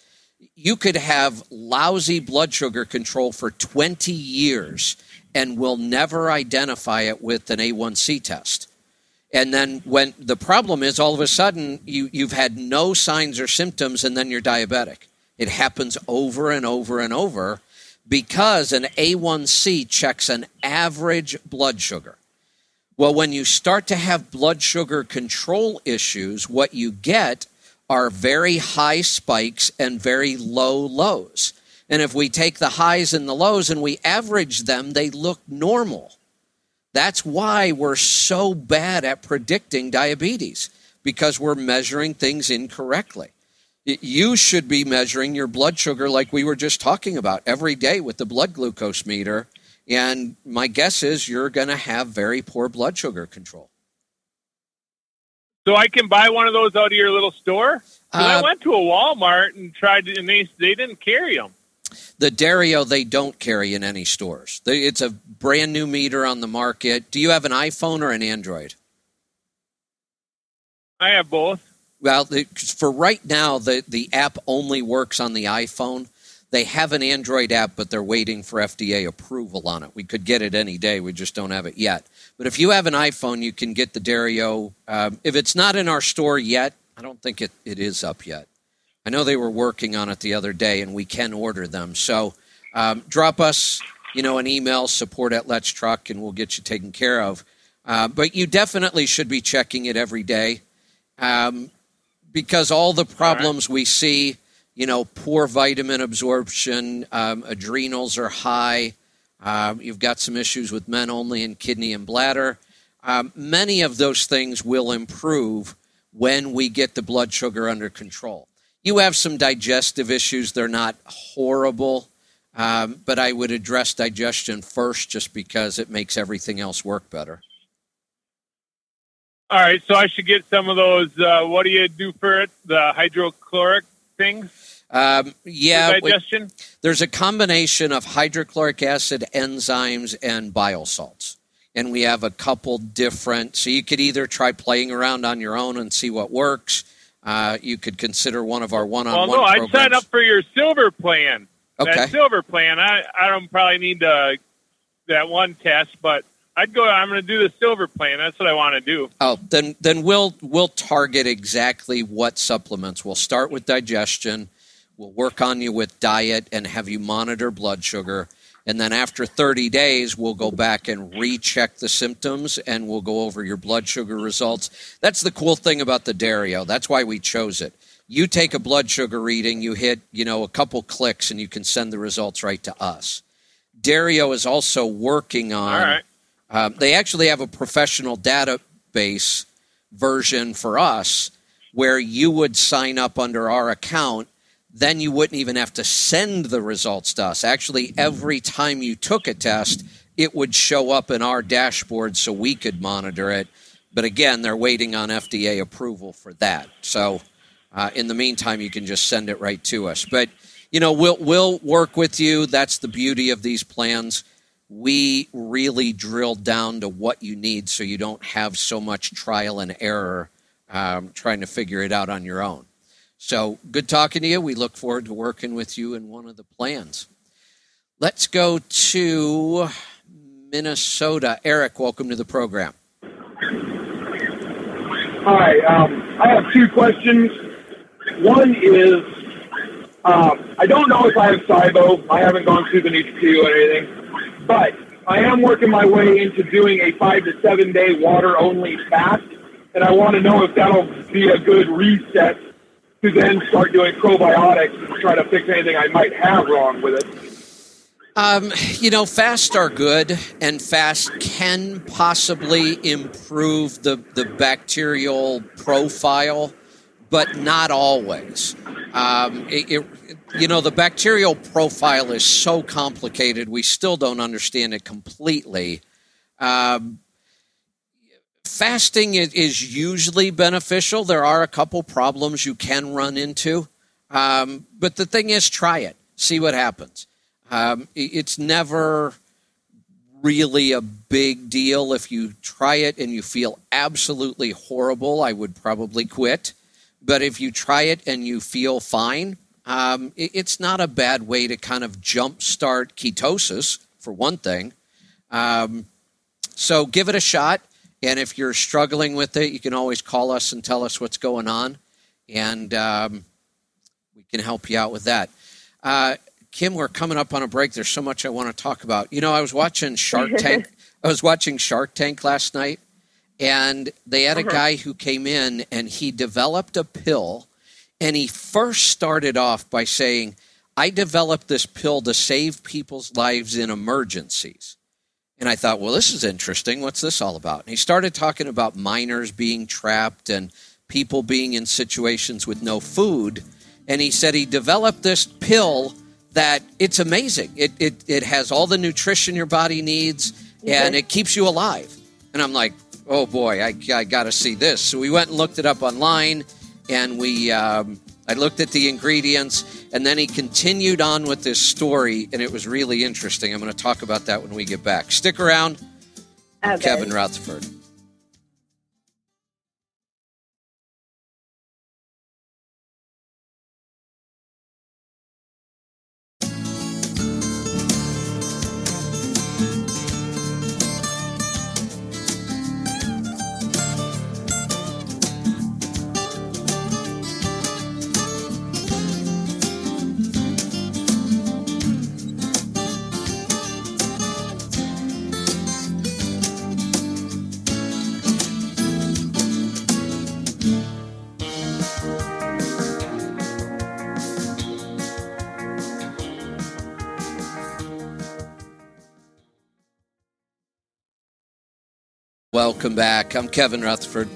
You could have lousy blood sugar control for 20 years and will never identify it with an A1C test. And then when the problem is all of a sudden you, you've had no signs or symptoms and then you're diabetic. It happens over and over and over because an A1C checks an average blood sugar. Well, when you start to have blood sugar control issues, what you get are very high spikes and very low lows. And if we take the highs and the lows and we average them, they look normal. That's why we're so bad at predicting diabetes because we're measuring things incorrectly. You should be measuring your blood sugar like we were just talking about every day with the blood glucose meter. And my guess is you're going to have very poor blood sugar control.
So I can buy one of those out of your little store? Uh, I went to a Walmart and tried to, and they, they didn't carry them.
The Dario they don't carry in any stores. It's a brand new meter on the market. Do you have an iPhone or an Android?
I have both.
Well, for right now, the, the app only works on the iPhone. They have an Android app, but they're waiting for FDA approval on it. We could get it any day. We just don't have it yet. But if you have an iPhone, you can get the Dario. Um, if it's not in our store yet, I don't think it, it is up yet. I know they were working on it the other day, and we can order them. So um, drop us, you know, an email support at Let's Truck, and we'll get you taken care of. Uh, but you definitely should be checking it every day um, because all the problems right. we see, you know, poor vitamin absorption, um, adrenals are high. Uh, you've got some issues with men only in kidney and bladder. Um, many of those things will improve when we get the blood sugar under control. You have some digestive issues. They're not horrible, um, but I would address digestion first just because it makes everything else work better.
All right, so I should get some of those. Uh, what do you do for it? The hydrochloric things?
Um, yeah,
digestion.
there's a combination of hydrochloric acid, enzymes, and bile salts, and we have a couple different. So you could either try playing around on your own and see what works uh, you could consider one of our one-on-one.
Well, no,
I'd
sign up for your silver plan.
Okay.
That silver plan. I I don't probably need the that one test, but I'd go. I'm going to do the silver plan. That's what I want to do.
Oh, then then we'll we'll target exactly what supplements. We'll start with digestion. We'll work on you with diet and have you monitor blood sugar. And then after 30 days, we'll go back and recheck the symptoms and we'll go over your blood sugar results. That's the cool thing about the Dario. That's why we chose it. You take a blood sugar reading, you hit, you know, a couple clicks and you can send the results right to us. Dario is also working on. Um, they actually have a professional database version for us where you would sign up under our account then you wouldn't even have to send the results to us. Actually, every time you took a test, it would show up in our dashboard so we could monitor it. But again, they're waiting on FDA approval for that. So uh, in the meantime, you can just send it right to us. But you know, we'll we'll work with you. That's the beauty of these plans. We really drill down to what you need, so you don't have so much trial and error um, trying to figure it out on your own. So good talking to you. We look forward to working with you in one of the plans. Let's go to Minnesota. Eric, welcome to the program.
Hi, um, I have two questions. One is, um, I don't know if I have SIBO. I haven't gone through the NutriQ or anything, but I am working my way into doing a five to seven day water only fast, and I want to know if that'll be a good reset to then start doing probiotics and try to fix anything I might have wrong with it.
Um, you know, fast are good, and fast can possibly improve the, the bacterial profile, but not always. Um, it, it, you know, the bacterial profile is so complicated, we still don't understand it completely. Um, fasting is, usually beneficial. There are a couple problems you can run into, um, but the thing is, try it, see what happens. Um, it's never really a big deal. If you try it and you feel absolutely horrible, I would probably quit. But if you try it and you feel fine, um, it's not a bad way to kind of jumpstart ketosis, for one thing. Um, so give it a shot. And if you're struggling with it, you can always call us and tell us what's going on. And um, we can help you out with that. Uh, Kim, we're coming up on a break. There's so much I want to talk about. You know, I was watching Shark Tank. I was watching Shark Tank last night, and they had uh-huh. a guy who came in and he developed a pill. And he first started off by saying, I developed this pill to save people's lives in emergencies. And I thought, well, this is interesting. What's this all about? And he started talking about miners being trapped and people being in situations with no food. And he said he developed this pill that it's amazing. It, it, it has all the nutrition your body needs mm-hmm. and it keeps you alive. And I'm like, oh boy, I, I got to see this. So we went and looked it up online and we, um, I looked at the ingredients and then he continued on with this story and it was really interesting. I'm going to talk about that when we get back. Stick around. Okay. Kevin Rutherford. Welcome back. I'm Kevin Rutherford.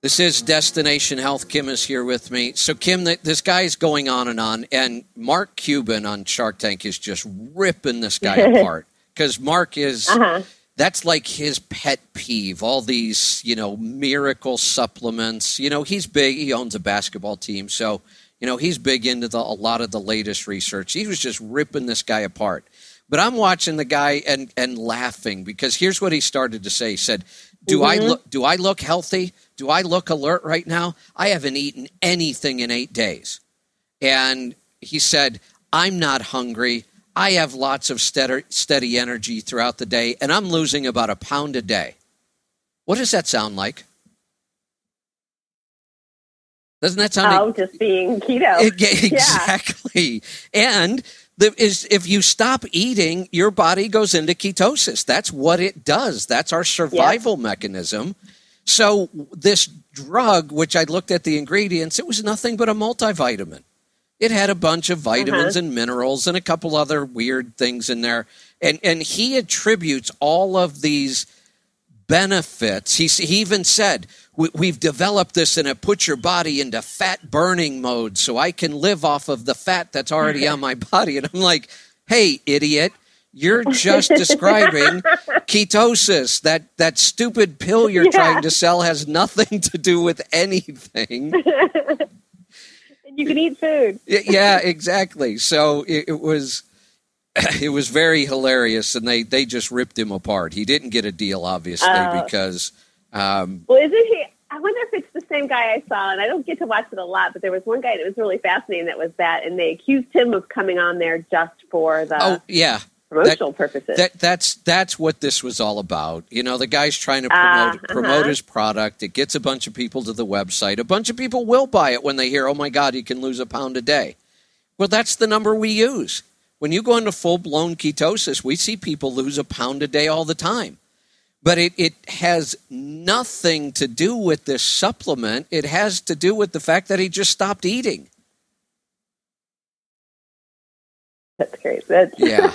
This is Destination Health. Kim is here with me. So, Kim, this guy is going on and on, and Mark Cuban on Shark Tank is just ripping this guy apart because Mark is. Uh-huh. That's like his pet peeve. All these, you know, miracle supplements. You know, he's big. He owns a basketball team, so you know he's big into the, a lot of the latest research. He was just ripping this guy apart. But I'm watching the guy and and laughing because here's what he started to say. He said, "Do mm-hmm. I look do I look healthy? Do I look alert right now? I haven't eaten anything in 8 days." And he said, "I'm not hungry. I have lots of steady, steady energy throughout the day and I'm losing about a pound a day." What does that sound like? Doesn't that sound?
Oh, like, just being keto.
exactly. Yeah. And is if you stop eating, your body goes into ketosis. That's what it does. That's our survival yeah. mechanism. So this drug, which I looked at the ingredients, it was nothing but a multivitamin. It had a bunch of vitamins uh-huh. and minerals and a couple other weird things in there. And and he attributes all of these benefits. He, he even said, we, have developed this and it puts your body into fat burning mode so I can live off of the fat that's already on my body. And I'm like, hey, idiot, you're just describing ketosis. That, that stupid pill you're yeah. trying to sell has nothing to do with anything.
you can eat food.
yeah, exactly. So it, it was it was very hilarious, and they they just ripped him apart. He didn't get a deal, obviously, uh, because. Um,
well, isn't he? I wonder if it's the same guy I saw, and I don't get to watch it a lot, but there was one guy that was really fascinating that was that, and they accused him of coming on there just for the
oh yeah
promotional that, purposes.
That, that's that's what this was all about. You know, the guy's trying to promote uh, promote uh-huh. his product. It gets a bunch of people to the website. A bunch of people will buy it when they hear, "Oh my God, you can lose a pound a day." Well, that's the number we use. When you go into full blown ketosis, we see people lose a pound a day all the time. But it, it has nothing to do with this supplement. It has to do with the fact that he just stopped eating.
That's great. That's
yeah.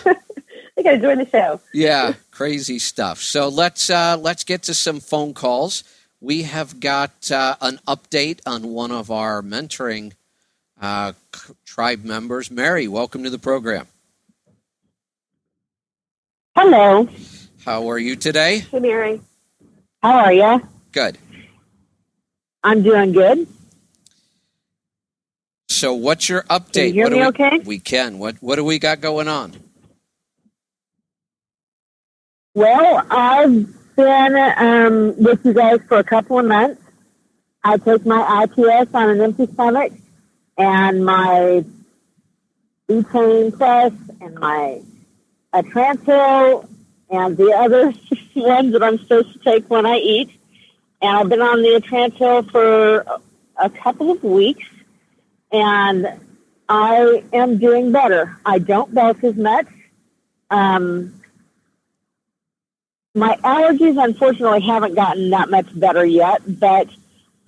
I got to join the show.
Yeah, crazy stuff. So let's uh, let's get to some phone calls. We have got uh, an update on one of our mentoring uh, tribe members. Mary, welcome to the program.
Hello.
How are you today?
Hey, Mary.
How are you?
Good.
I'm doing good.
So, what's your update?
Can you hear
what
me
we,
okay?
We can. What What do we got going on?
Well, I've been um, with you guys for a couple of months. I take my IPS on an empty stomach and my betaine plus and my Atrantil and the other ones that I'm supposed to take when I eat. And I've been on the Atrantil for a couple of weeks and I am doing better. I don't bulk as much. Um, my allergies, unfortunately, haven't gotten that much better yet, but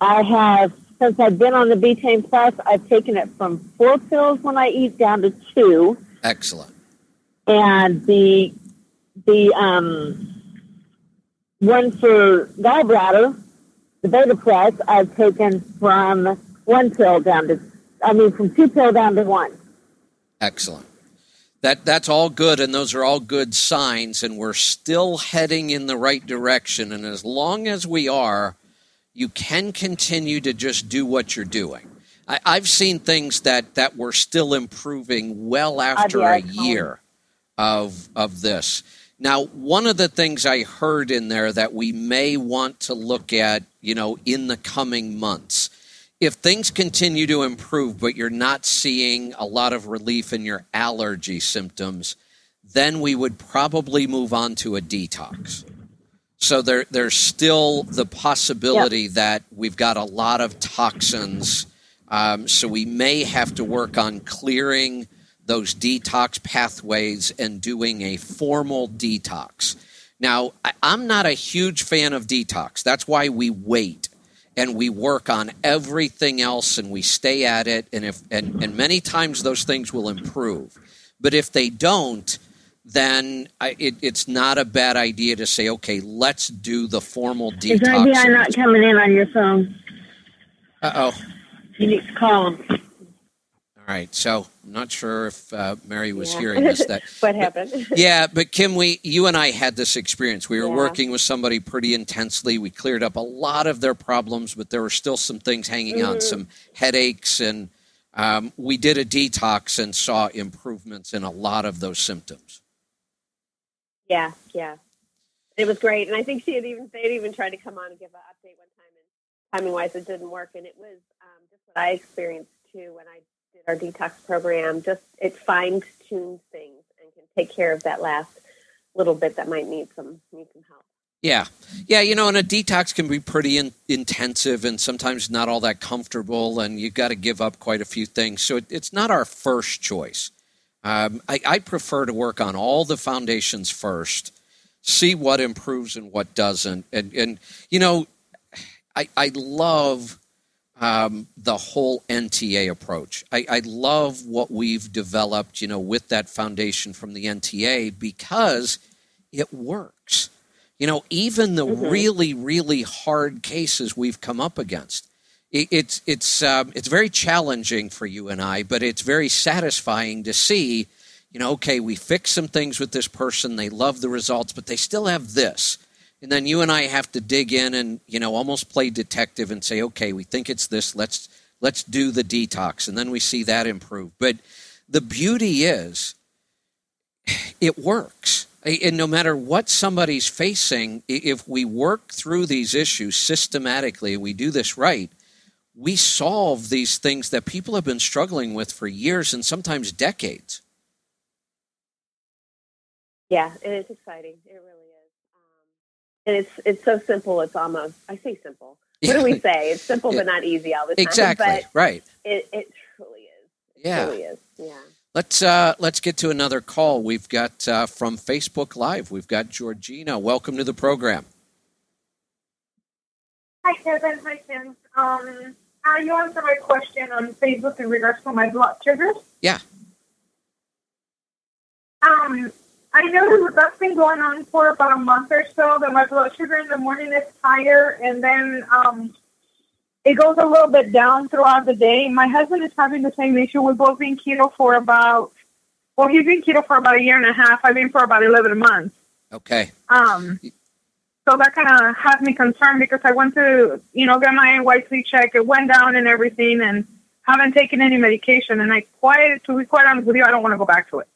I have, since I've been on the betaine plus, I've taken it from four pills when I eat down to two.
Excellent.
And the the um, one for gallbladder, the beta plus, I've taken from one pill down to, I mean, from two pill down to one.
Excellent. That that's all good, and those are all good signs, and we're still heading in the right direction. And as long as we are, you can continue to just do what you're doing. I, have seen things that that we're still improving well after a year of of this. Now, one of the things I heard in there that we may want to look at, you know, in the coming months, if things continue to improve, but you're not seeing a lot of relief in your allergy symptoms, then we would probably move on to a detox. So there, there's still the possibility yep. that we've got a lot of toxins. Um, so we may have to work on clearing those detox pathways and doing a formal detox. Now, I'm not a huge fan of detox. That's why we wait and we work on everything else and we stay at it. And if and, and many times those things will improve. But if they don't, then I, it, it's not a bad idea to say, okay, let's do the formal detox.
Is idea not coming in on your phone?
Uh oh.
You need to call them.
All right, so I'm not sure if uh, Mary was yeah. hearing this. That
what happened?
yeah, but Kim, we, you and I had this experience. We were yeah. working with somebody pretty intensely. We cleared up a lot of their problems, but there were still some things hanging mm-hmm. on, some headaches, and um, we did a detox and saw improvements in a lot of those symptoms.
Yeah, yeah, it was great, and I think she had even they had even tried to come on and give an update one time, and timing wise, it didn't work, and it was um, just what I experienced too when I our detox program, just it fine tunes things and can take care of that last little bit that might need some need some help.
Yeah, yeah, you know, and a detox can be pretty in, intensive and sometimes not all that comfortable, and you've got to give up quite a few things. So it, it's not our first choice. Um, I, I prefer to work on all the foundations first, see what improves and what doesn't, and and you know, I I love um, the whole NTA approach. I, I love what we've developed, you know, with that foundation from the NTA because it works. You know, even the mm-hmm. really, really hard cases we've come up against, it, it's it's um, it's very challenging for you and I, but it's very satisfying to see. You know, okay, we fixed some things with this person. They love the results, but they still have this and then you and I have to dig in and you know almost play detective and say, okay, we think it's this. Let's let's do the detox, and then we see that improve. But the beauty is, it works. And no matter what somebody's facing, if we work through these issues systematically we do this right, we solve these things that people have been struggling with for years and sometimes decades.
Yeah, it's exciting. It really is. And it's it's so simple. It's almost I say simple. What do we say? It's simple but not easy all the time.
Exactly.
But
right.
It it truly is. It
Yeah.
truly is. Yeah.
Let's uh, let's get to another call. We've got uh, from Facebook Live. We've got Georgina. Welcome to the program.
Hi, Kevin. Hi, Tim. Um, uh, you answered my question on Facebook in regards to my blood sugars.
Yeah.
Um, I know that's been going on for about a month or so. That my blood sugar in the morning is higher, and then um, it goes a little bit down throughout the day. My husband is having the same issue. We've both been keto for about, well, he's been keto for about a year and a half. I've been for about eleven months.
Okay.
Um, so that kind of has me concerned because I went to, you know, get my A1C check. It went down and everything, and haven't taken any medication. And I quite, to be quite honest with you, I don't want to go back to it.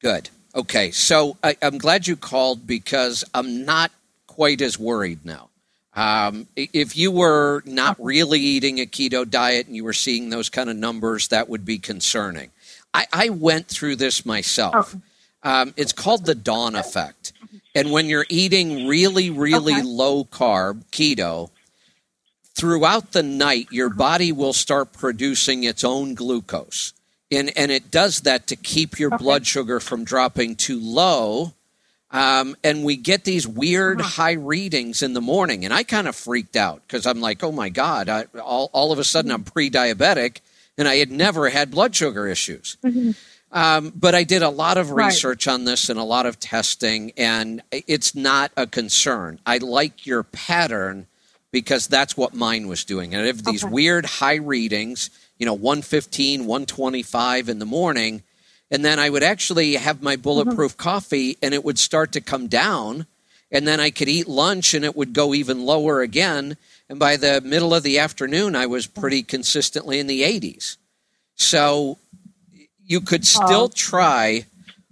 Good. Okay. So I, I'm glad you called because I'm not quite as worried now. Um, if you were not really eating a keto diet and you were seeing those kind of numbers, that would be concerning. I, I went through this myself. Um, it's called the dawn effect. And when you're eating really, really low carb keto, throughout the night, your body will start producing its own glucose. And, and it does that to keep your blood sugar from dropping too low. Um, and we get these weird high readings in the morning. And I kind of freaked out because I'm like, oh my God, I, all, all of a sudden I'm pre diabetic and I had never had blood sugar issues. Um, but I did a lot of
Right.
research on this and a lot of testing, and it's not a concern. I like your pattern because that's what mine was doing. And I have these
Okay.
weird high readings, you know, 115, 125 in the morning. And then I would actually have my bulletproof mm-hmm. coffee and it would start to come down. And then I could eat lunch and it would go even lower again. And by the middle of the afternoon, I was pretty consistently in the 80s. So you could still try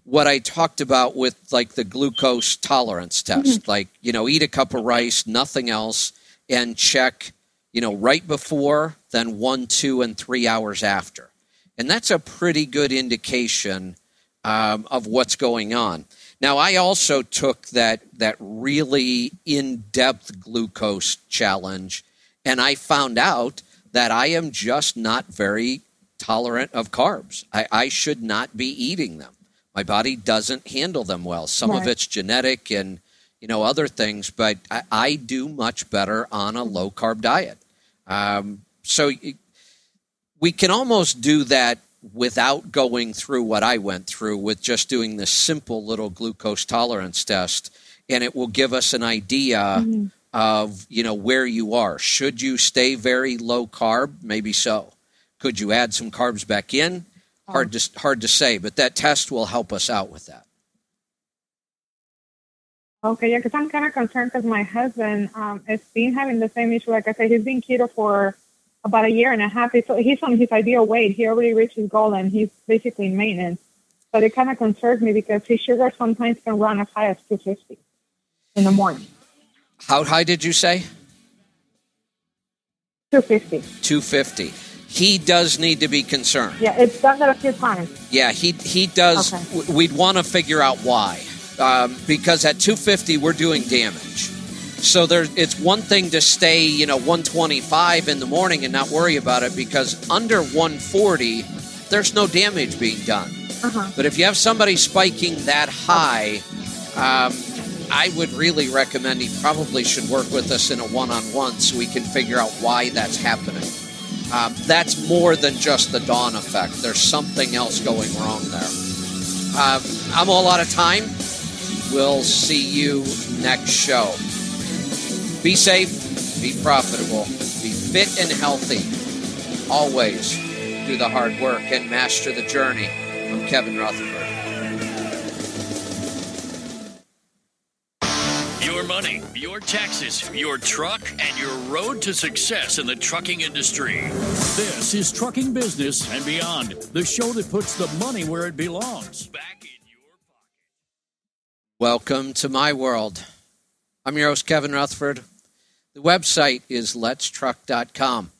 what I talked about with like the glucose tolerance test. Mm-hmm. Like, you know, eat a cup of rice, nothing else, and check, you know, right before, then one, two, and three hours after. And that's a pretty good indication um, of what's going on. Now, I also took that that really in-depth glucose challenge, and I found out that I am just not very tolerant of carbs. I, I should not be eating them. My body doesn't handle them well. Some of it's genetic and you know other things, but I, I do much better on a low carb diet. Um, so we can almost do that without going through what I went through with just doing this simple little glucose tolerance test, and it will give us an idea of you know where you are. Should you stay very low carb? Maybe so. Could you add some carbs back in? Hard to hard to say, but that test will help us out with that.
Okay, yeah, because I'm kind of concerned because my husband um, has been having the same issue. Like I said, he's been keto for about a year and a half. So he's on his ideal weight. He already reached his goal and he's basically in maintenance. But it kind of concerns me because his sugar sometimes can run as high as 250 in the morning.
How high did you say?
250.
250. He does need to be concerned.
Yeah, it's done that a few times.
Yeah, he he does.
Okay.
We'd want to figure out why, um, because at 250 we're doing damage. So there, it's one thing to stay, you know, 125 in the morning and not worry about it, because under 140, there's no damage being done.
Uh-huh.
But if you have somebody spiking that high, um, I would really recommend he probably should work with us in a one-on-one so we can figure out why that's happening. Um, that's more than just the dawn effect. There's something else going wrong there. Um, I'm all out of time. We'll see you next show. Be safe, be profitable, be fit and healthy. Always do the hard work and master the journey. I'm Kevin Rutherford.
Your money, your taxes, your truck, and your road to success in the trucking industry.
This is Trucking Business and Beyond, the show that puts the money where it belongs.
Welcome to my world. I'm your host, Kevin Rutherford. The website is letstruck.com.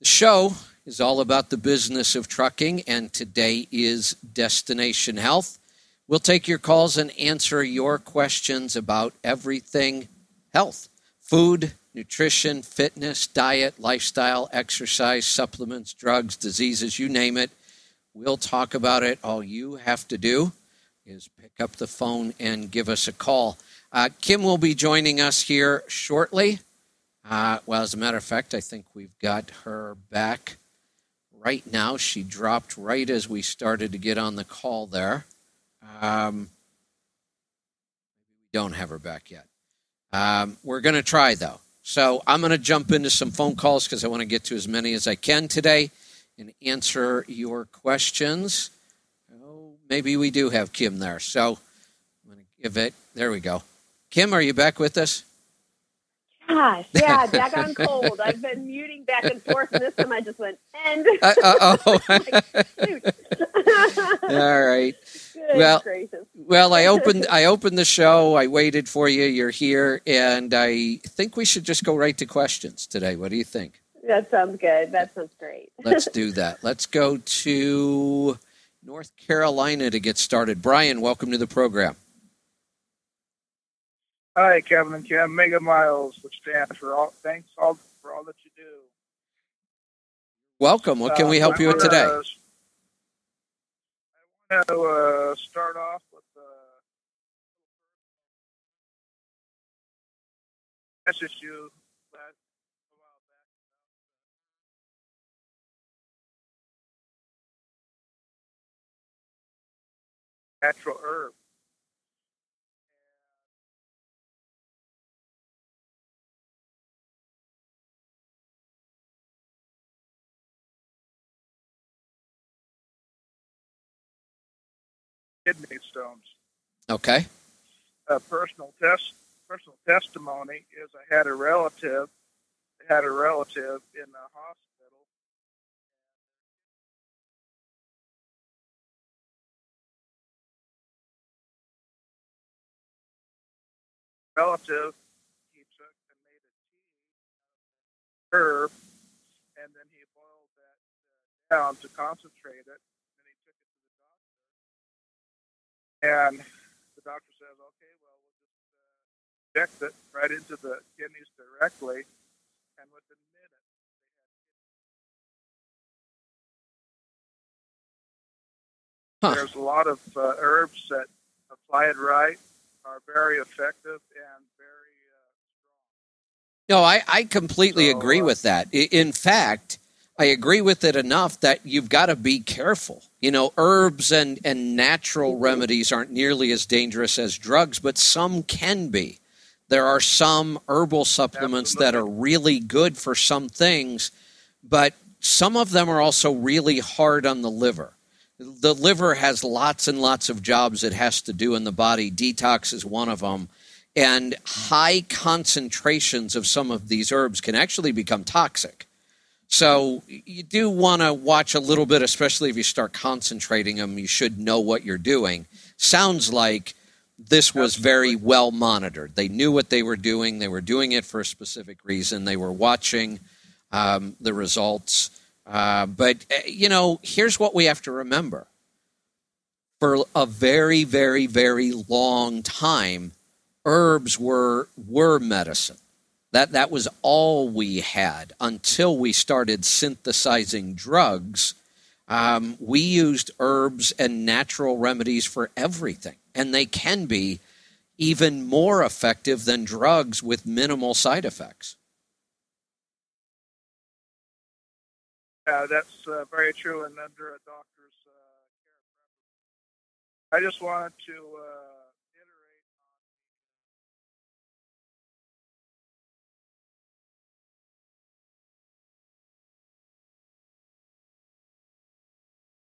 The show is all about the business of trucking, and today is Destination Health. We'll take your calls and answer your questions about everything health food, nutrition, fitness, diet, lifestyle, exercise, supplements, drugs, diseases, you name it. We'll talk about it. All you have to do is pick up the phone and give us a call. Uh, Kim will be joining us here shortly. Uh, well, as a matter of fact, I think we've got her back right now. She dropped right as we started to get on the call there. Um, we don't have her back yet. Um, we're going to try, though. So I'm going to jump into some phone calls because I want to get to as many as I can today and answer your questions. Maybe we do have Kim there. So I'm going to give it. There we go. Kim, are you back with us?
Gosh, yeah, back on cold. I've been muting back and forth, and this time I just went end.
Uh, oh. All right.
Good
well,
gracious.
well, I opened I opened the show. I waited for you. You're here, and I think we should just go right to questions today. What do you think?
That sounds good. That sounds great.
Let's do that. Let's go to North Carolina to get started. Brian, welcome to the program.
Hi, Kevin and Kim. Mega Miles, which stands for all. Thanks all for all that you do.
Welcome. What can we help
Uh,
you with today?
I want to uh, start off with uh, message you natural herb. kidney stones.
Okay.
A personal test, personal testimony is I had a relative, had a relative in the hospital. Relative, he took and made a tea herb, and then he boiled that uh, down to concentrate it, and he took it to the doctor. And the doctor says, okay, well, we'll just uh, inject it right into the kidneys directly. And within minutes, they had There's a lot of uh, herbs that apply it right are very effective and very uh,
No, I, I completely agree with that. Uh, in fact, I agree with it enough that you've got to be careful. You know, herbs and, and natural mm-hmm. remedies aren't nearly as dangerous as drugs, but some can be. There are some herbal supplements that are really good for some things, but some of them are also really hard on the liver. The liver has lots and lots of jobs it has to do in the body. Detox is one of them. And high concentrations of some of these herbs can actually become toxic. So you do want to watch a little bit, especially if you start concentrating them. You should know what you're doing. Sounds like this was very well monitored. They knew what they were doing. They were doing it for a specific reason. They were watching um, the results. Uh, but uh, you know, here's what we have to remember: for a very, very, very long time, herbs were were medicine. That that was all we had until we started synthesizing drugs. Um, we used herbs and natural remedies for everything, and they can be even more effective than drugs with minimal side effects.
Yeah, that's uh, very true, and under a doctor's uh, care. I just wanted to uh,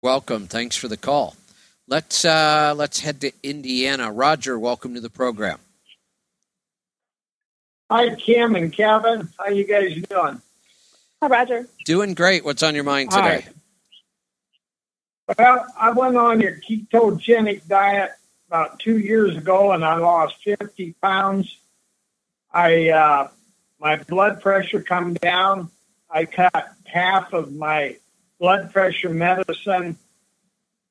Welcome. Thanks for the call. Let's uh, let's head to Indiana. Roger, welcome to the program.
Hi, Kim and Kevin. How you guys doing?
Hi, Roger.
Doing great. What's on your mind today?
Hi. Well, I went on your ketogenic diet about two years ago, and I lost 50 pounds. I uh, my blood pressure come down. I cut half of my blood pressure medicine.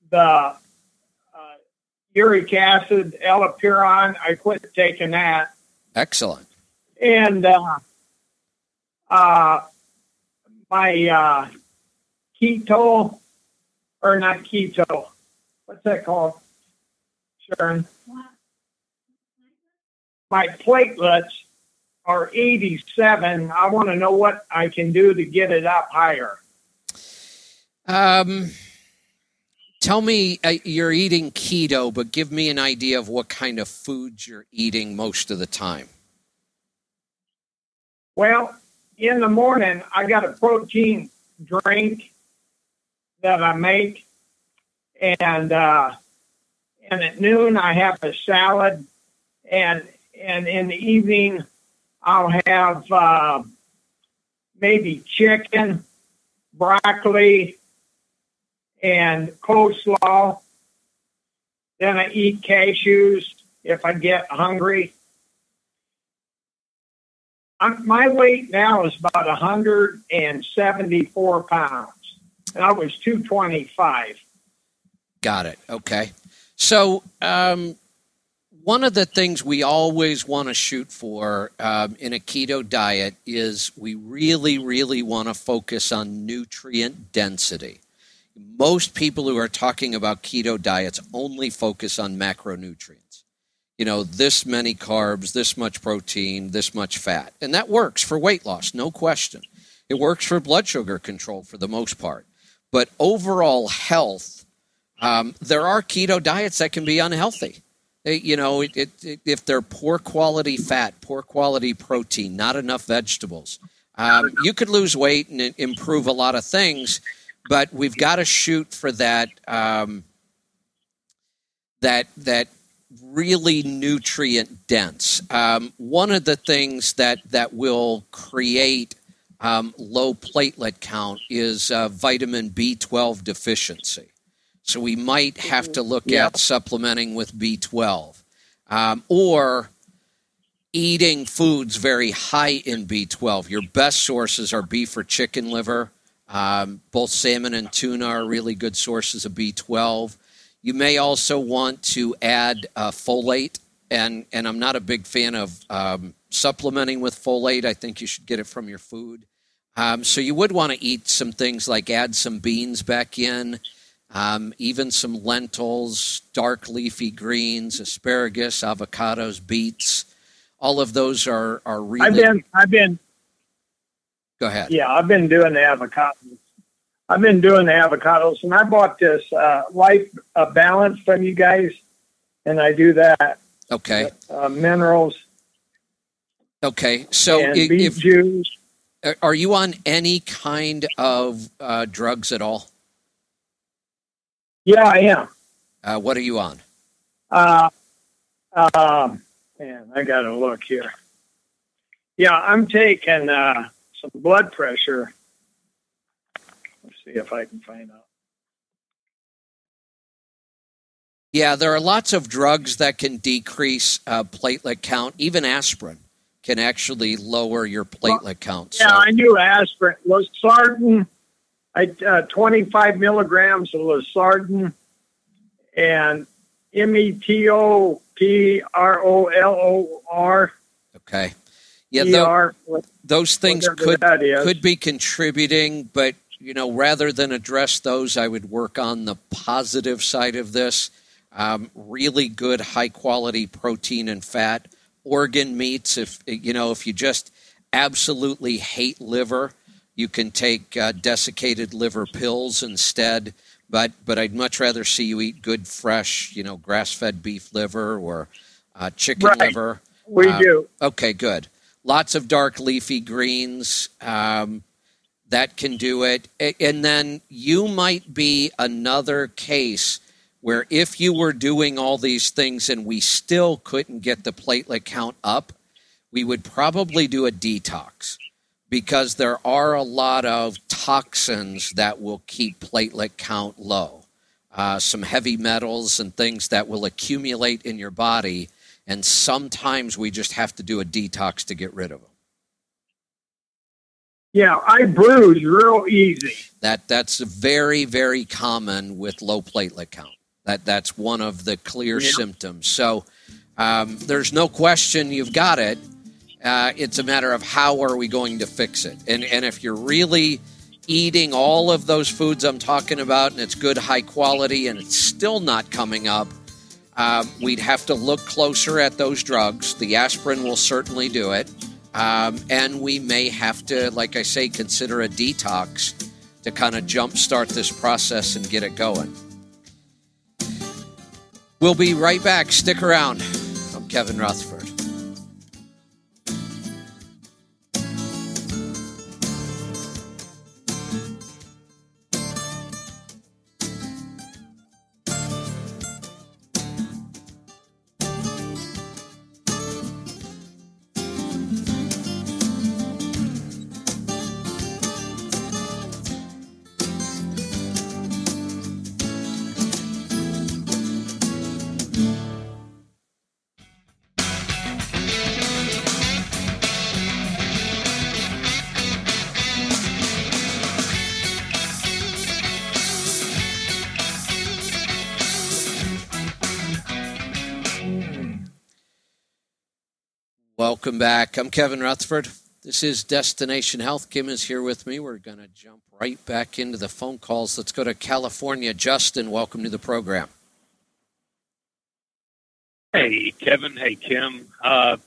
The uh, uric acid, allopurinol, I quit taking that.
Excellent.
And uh, uh, my uh, keto, or not keto, what's that called, Sharon? My platelets are 87. I want to know what I can do to get it up higher.
Um, tell me uh, you're eating keto, but give me an idea of what kind of foods you're eating most of the time.
Well, in the morning, I got a protein drink that I make, and uh, and at noon I have a salad, and and in the evening I'll have uh, maybe chicken, broccoli, and coleslaw. Then I eat cashews if I get hungry. I'm, my weight now is about 174 pounds, and I was 225.
Got it. Okay. So, um, one of the things we always want to shoot for um, in a keto diet is we really, really want to focus on nutrient density. Most people who are talking about keto diets only focus on macronutrients you know, this many carbs, this much protein, this much fat. And that works for weight loss, no question. It works for blood sugar control for the most part. But overall health, um, there are keto diets that can be unhealthy. They, you know, it, it, it, if they're poor quality fat, poor quality protein, not enough vegetables, um, you could lose weight and improve a lot of things. But we've got to shoot for that um, that that really nutrient dense. Um, one of the things that that will create um, low platelet count is uh, vitamin B12 deficiency. So we might have to look yep. at supplementing with B12 um, or eating foods very high in B12. Your best sources are beef or chicken liver. Um, both salmon and tuna are really good sources of B12. You may also want to add uh, folate, and and I'm not a big fan of um, supplementing with folate. I think you should get it from your food. Um, so you would want to eat some things like add some beans back in, um, even some lentils, dark leafy greens, asparagus, avocados, beets. All of those are are really.
I've been I've been.
Go ahead.
Yeah, I've been doing the avocados. I've been doing the avocados, and I bought this uh, Life uh, Balance from you guys, and I do that.
Okay.
Uh, minerals.
Okay, so if, if,
juice.
are you on any kind of uh, drugs at all?
Yeah, I am.
Uh, what are you on?
Uh, um, man, I got to look here. Yeah, I'm taking uh, some blood pressure see if I can find out.
Yeah, there are lots of drugs that can decrease uh, platelet count. Even aspirin can actually lower your platelet well, count.
Yeah, I knew aspirin. Losartan, I, uh, 25 milligrams of losartan and M E T O P R O L O R.
Okay. Yeah, th- those things could could be contributing, but you know, rather than address those, I would work on the positive side of this. Um, really good, high quality protein and fat. Organ meats, if you know, if you just absolutely hate liver, you can take uh, desiccated liver pills instead. But but I'd much rather see you eat good, fresh, you know, grass fed beef liver or uh, chicken
right.
liver.
We
uh,
do.
Okay, good. Lots of dark leafy greens. Um, that can do it. And then you might be another case where if you were doing all these things and we still couldn't get the platelet count up, we would probably do a detox because there are a lot of toxins that will keep platelet count low. uh, some heavy metals and things that will accumulate in your body. And sometimes we just have to do a detox to get rid of them.
Yeah, I bruise real easy.
That that's very very common with low platelet count. That that's one of the clear
Yeah.
symptoms. So um, there's no question you've got it. Uh, it's a matter of how are we going to fix it. And and if you're really eating all of those foods I'm talking about and it's good high quality and it's still not coming up, um, we'd have to look closer at those drugs. The aspirin will certainly do it. Um, and we may have to, like I say, consider a detox to kind of jumpstart this process and get it going. We'll be right back. Stick around. I'm Kevin Rutherford. Welcome back. I'm Kevin Rutherford. This is Destination Health. Kim is here with me. We're going to jump right back into the phone calls. Let's go to California. Justin, welcome to the program.
Hey, Kevin. Hey, Kim. Uh,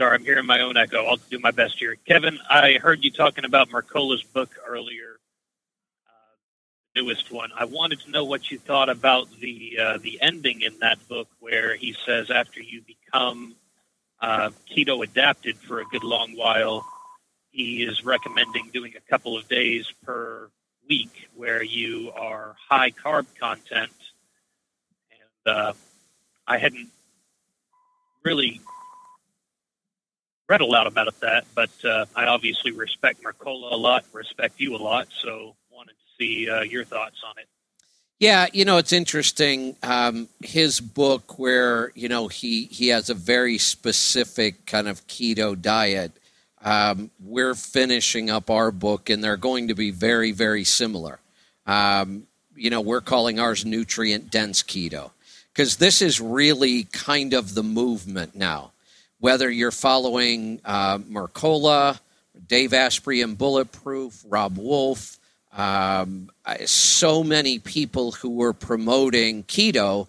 sorry, I'm hearing my own echo. I'll do my best here. Kevin, I heard you talking about Mercola's book earlier, newest one. I wanted to know what you thought about the uh, the ending in that book, where he says after you become uh, keto adapted for a good long while, he is recommending doing a couple of days per week where you are high carb content uh, I hadn't really read a lot about that, but uh, I obviously respect Mercola a lot, respect you a lot, so see uh, your thoughts on it.
Yeah, you know, it's interesting. Um, his book, where you know he he has a very specific kind of keto diet. Um, we're finishing up our book, and they're going to be very very similar. Um, you know, we're calling ours nutrient dense keto because this is really kind of the movement now. Whether you're following uh, Mercola, Dave Asprey and Bulletproof, Robb Wolf, um, so many people who were promoting keto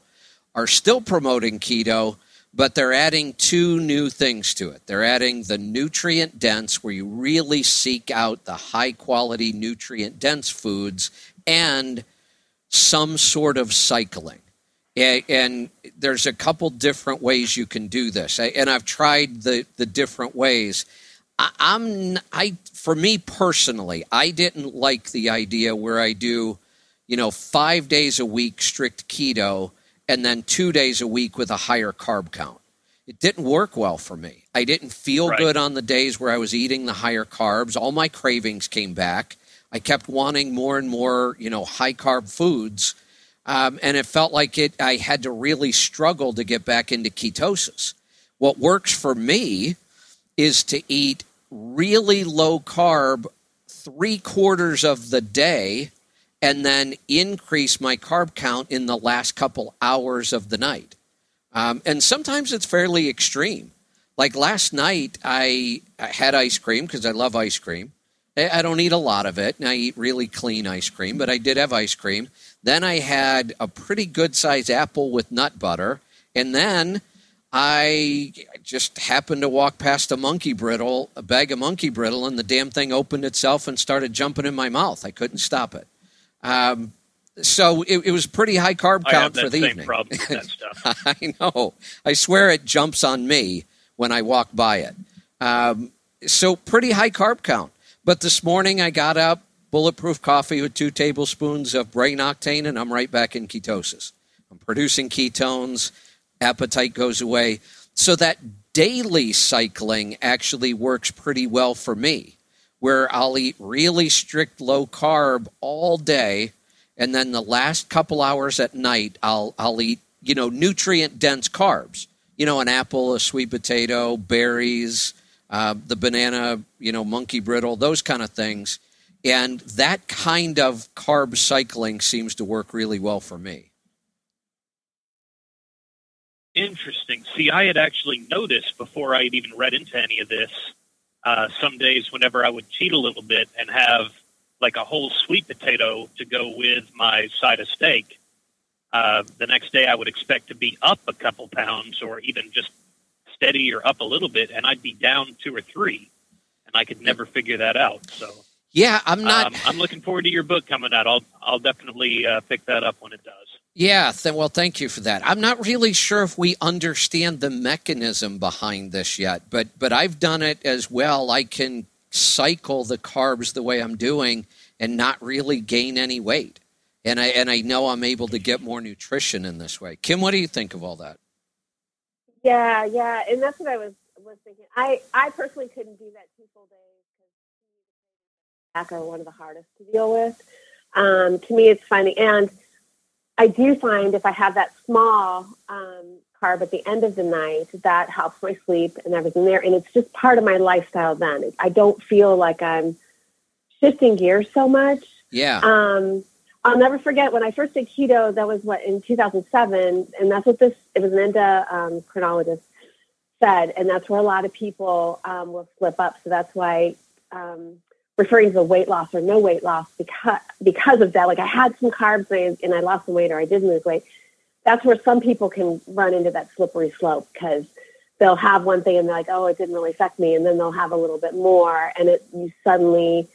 are still promoting keto, but they're adding two new things to it. They're adding the nutrient dense, where you really seek out the high quality nutrient dense foods, and some sort of cycling. And there's a couple different ways you can do this, and I've tried the the different ways. I, I'm I for me personally, I didn't like the idea where I do, you know, five days a week strict keto, and then two days a week with a higher carb count. It didn't work well for me. I didn't feel
Right.
good on the days where I was eating the higher carbs. All my cravings came back. I kept wanting more and more, you know, high carb foods. Um, and it felt like it I had to really struggle to get back into ketosis. What works for me is to eat really low carb three quarters of the day and then increase my carb count in the last couple hours of the night. Um, and sometimes it's fairly extreme. Like last night, I, had ice cream because I love ice cream. I I don't eat a lot of it, and I eat really clean ice cream, but I did have ice cream. Then I had a pretty good sized apple with nut butter, and then I just happened to walk past a monkey brittle, a bag of monkey brittle, and the damn thing opened itself and started jumping in my mouth. I couldn't stop it. Um, so it, it was pretty high carb count for the
same
evening.
problem with that stuff.
I know. I swear it jumps on me when I walk by it. Um, so pretty high carb count. But this morning I got up, bulletproof coffee with two tablespoons of brain octane, and I'm right back in ketosis. I'm producing ketones, appetite goes away. So that daily cycling actually works pretty well for me. where I'll eat really strict low carb all day, and then the last couple hours at night, I'll I'll eat you know nutrient dense carbs. You know, an apple, a sweet potato, berries, uh, the banana, you know, monkey brittle, those kind of things. And that kind of carb cycling seems to work really well for me.
Interesting. See, I had actually noticed before I had even read into any of this. Uh, some days, whenever I would cheat a little bit and have like a whole sweet potato to go with my side of steak, uh, the next day I would expect to be up a couple pounds or even just steady or up a little bit, and I'd be down two or three, and I could never figure that out. So
yeah, I'm not.
Um, I'm looking forward to your book coming out. I'll I'll definitely uh, pick that up when it does.
Yeah, th- well, thank you for that. I'm not really sure if we understand the mechanism behind this yet, but but I've done it as well. I can cycle the carbs the way I'm doing and not really gain any weight. And I and I know I'm able to get more nutrition in this way. Kim, what do you think of all that?
Yeah, yeah, and that's what I was was thinking. I I personally couldn't do that two full days because back are one of the hardest to deal with. Um, to me, it's finding and I do find if I have that small um, carb at the end of the night, that helps my sleep and everything there. And it's just part of my lifestyle then. I don't feel like I'm shifting gears so much.
Yeah.
Um, I'll never forget when I first did keto, that was what in 2007. And that's what this, it was an endocrinologist said. And that's where a lot of people um, will slip up. So that's why um, referring to weight loss or no weight loss because because of that. Like I had some carbs and I, lost some weight or I didn't lose weight. That's where some people can run into that slippery slope because they'll have one thing and they're like, oh, it didn't really affect me, and then they'll have a little bit more, and it you suddenly,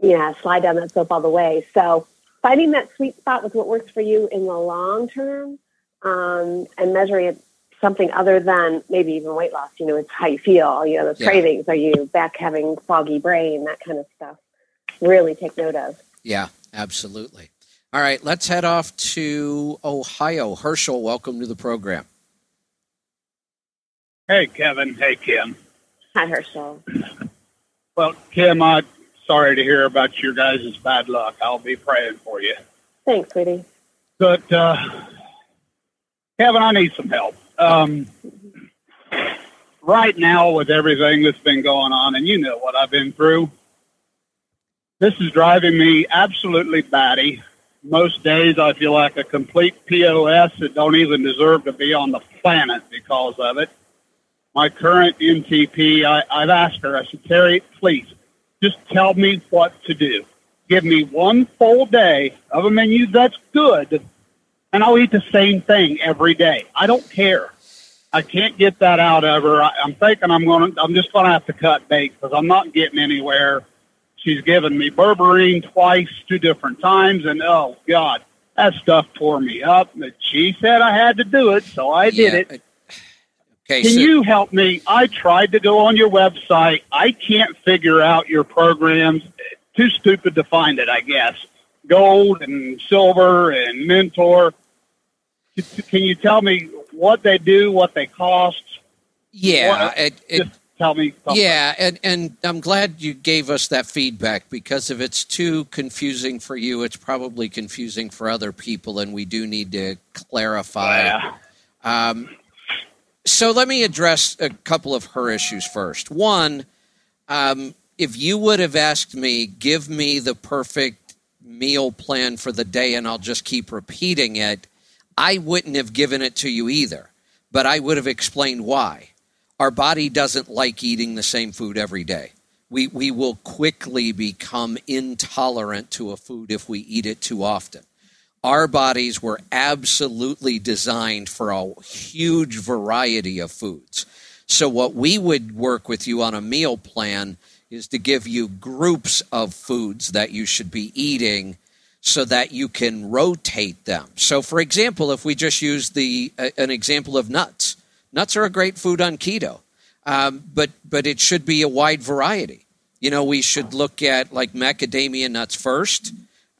yeah, slide down that slope all the way. So finding that sweet spot with what works for you in the long term, um, and measuring it something other than maybe even weight loss. You know, it's how you feel. You know, the
Yeah.
cravings. Are you back having foggy brain? That kind of stuff. Really take note of.
Yeah, absolutely. All right, let's head off to Ohio. Herschel, welcome to the program.
Hey, Kevin. Hey, Kim.
Hi, Herschel.
Well, Kim, I'm sorry to hear about your guys' bad luck. I'll be praying for you.
Thanks, sweetie.
But, uh, Kevin, I need some help. Um, right now, with everything that's been going on, and you know what I've been through, this is driving me absolutely batty. Most days, I feel like a complete POS that don't even deserve to be on the planet because of it. My current NTP, I, I've asked her, I said, Terry, please, just tell me what to do. Give me one full day of a menu that's good, and I'll eat the same thing every day. I don't care. I can't get that out of her. I, I'm thinking I'm going to, I'm just going to have to cut bait because I'm not getting anywhere. She's given me berberine twice, two different times, and oh God, that stuff tore me up. But she said I had to do it, so I did
Yeah,
it.
Okay,
Can
so-
you help me? I tried to go on your website. I can't figure out your programs. Too stupid to find it, I guess. Gold and silver and mentor. Can you tell me what they do, what they cost?
Yeah,
What-
it, it,
just tell me. something.
yeah, and and I'm glad you gave us that feedback because if it's too confusing for you, it's probably confusing for other people, and we do need to clarify. Um, so let me address a couple of her issues first. One, um, if you would have asked me, give me the perfect meal plan for the day, and I'll just keep repeating it, I wouldn't have given it to you either. But I would have explained why. Our body doesn't like eating the same food every day. We, we will quickly become intolerant to a food if we eat it too often. Our bodies were absolutely designed for a huge variety of foods. So, what we would work with you on a meal plan is to give you groups of foods that you should be eating so that you can rotate them. So, for example, if we just use the uh, an example of nuts, nuts are a great food on keto, um, but but it should be a wide variety. You know, we should look at like macadamia nuts first.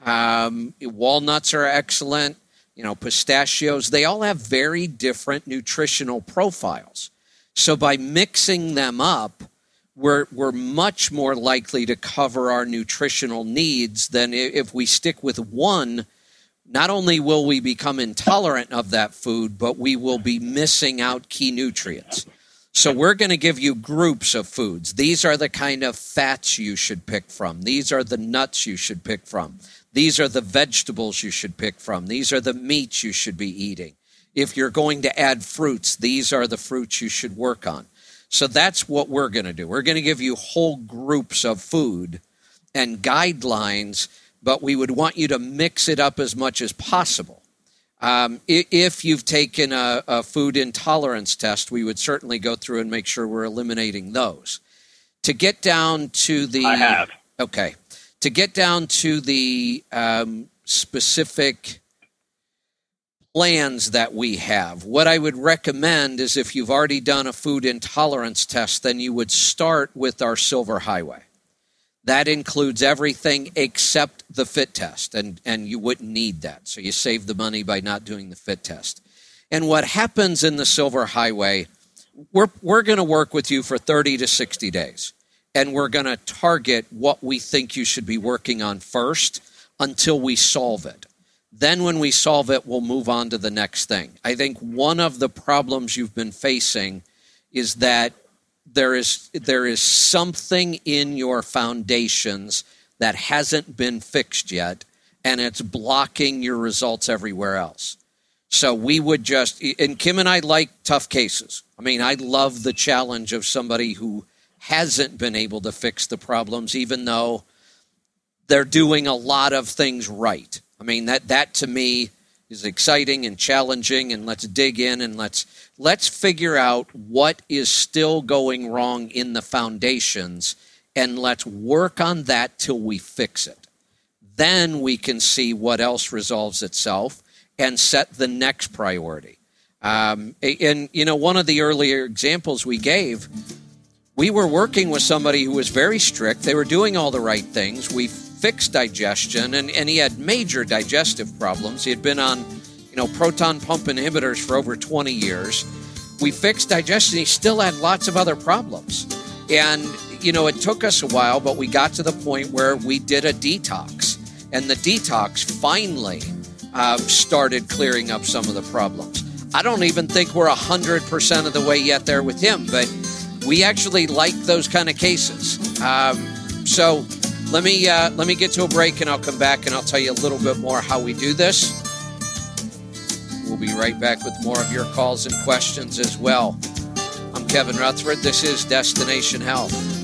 Um, walnuts are excellent. You know, pistachios. They all have very different nutritional profiles. So by mixing them up, we're we're much more likely to cover our nutritional needs than if we stick with one. Not only will we become intolerant of that food, but we will be missing out key nutrients. So we're going to give you groups of foods. These are the kind of fats you should pick from. These are the nuts you should pick from. These are the vegetables you should pick from. These are the meats you should be eating. If you're going to add fruits, these are the fruits you should work on. So that's what we're going to do. We're going to give you whole groups of food and guidelines, but we would want you to mix it up as much as possible. Um, if you've taken a, a food intolerance test, we would certainly go through and make sure we're eliminating those. To get down to the.
I have.
Okay. To get down to the um, specific plans that we have, what I would recommend is if you've already done a food intolerance test, then you would start with our Silver Highway. That includes everything except the fit test, and, and you wouldn't need that. So you save the money by not doing the fit test. And what happens in the Silver Highway, we're, we're going to work with you for 30 to 60 days, and we're going to target what we think you should be working on first until we solve it. Then, when we solve it, we'll move on to the next thing. I think one of the problems you've been facing is that there is there is something in your foundations that hasn't been fixed yet and it's blocking your results everywhere else. So we would just and kim and i like tough cases. I mean i love the challenge of somebody who hasn't been able to fix the problems even though they're doing a lot of things right i mean that that to me is exciting and challenging and let's dig in and let's let's figure out what is still going wrong in the foundations and let's work on that till we fix it. Then we can see what else resolves itself and set the next priority. Um, and you know one of the earlier examples we gave we were working with somebody who was very strict. They were doing all the right things. We fixed digestion and, and he had major digestive problems. He had been on you know proton pump inhibitors for over 20 years. We fixed digestion. He still had lots of other problems. And you know it took us a while but we got to the point where we did a detox. And the detox finally uh, started clearing up some of the problems. I don't even think we're 100% of the way yet there with him but we actually like those kind of cases. Um, so let me uh, let me get to a break and i'll come back and i'll tell you a little bit more how we do this We'll be right back with more of your calls and questions as well. I'm Kevin Rutherford. This is Destination Health.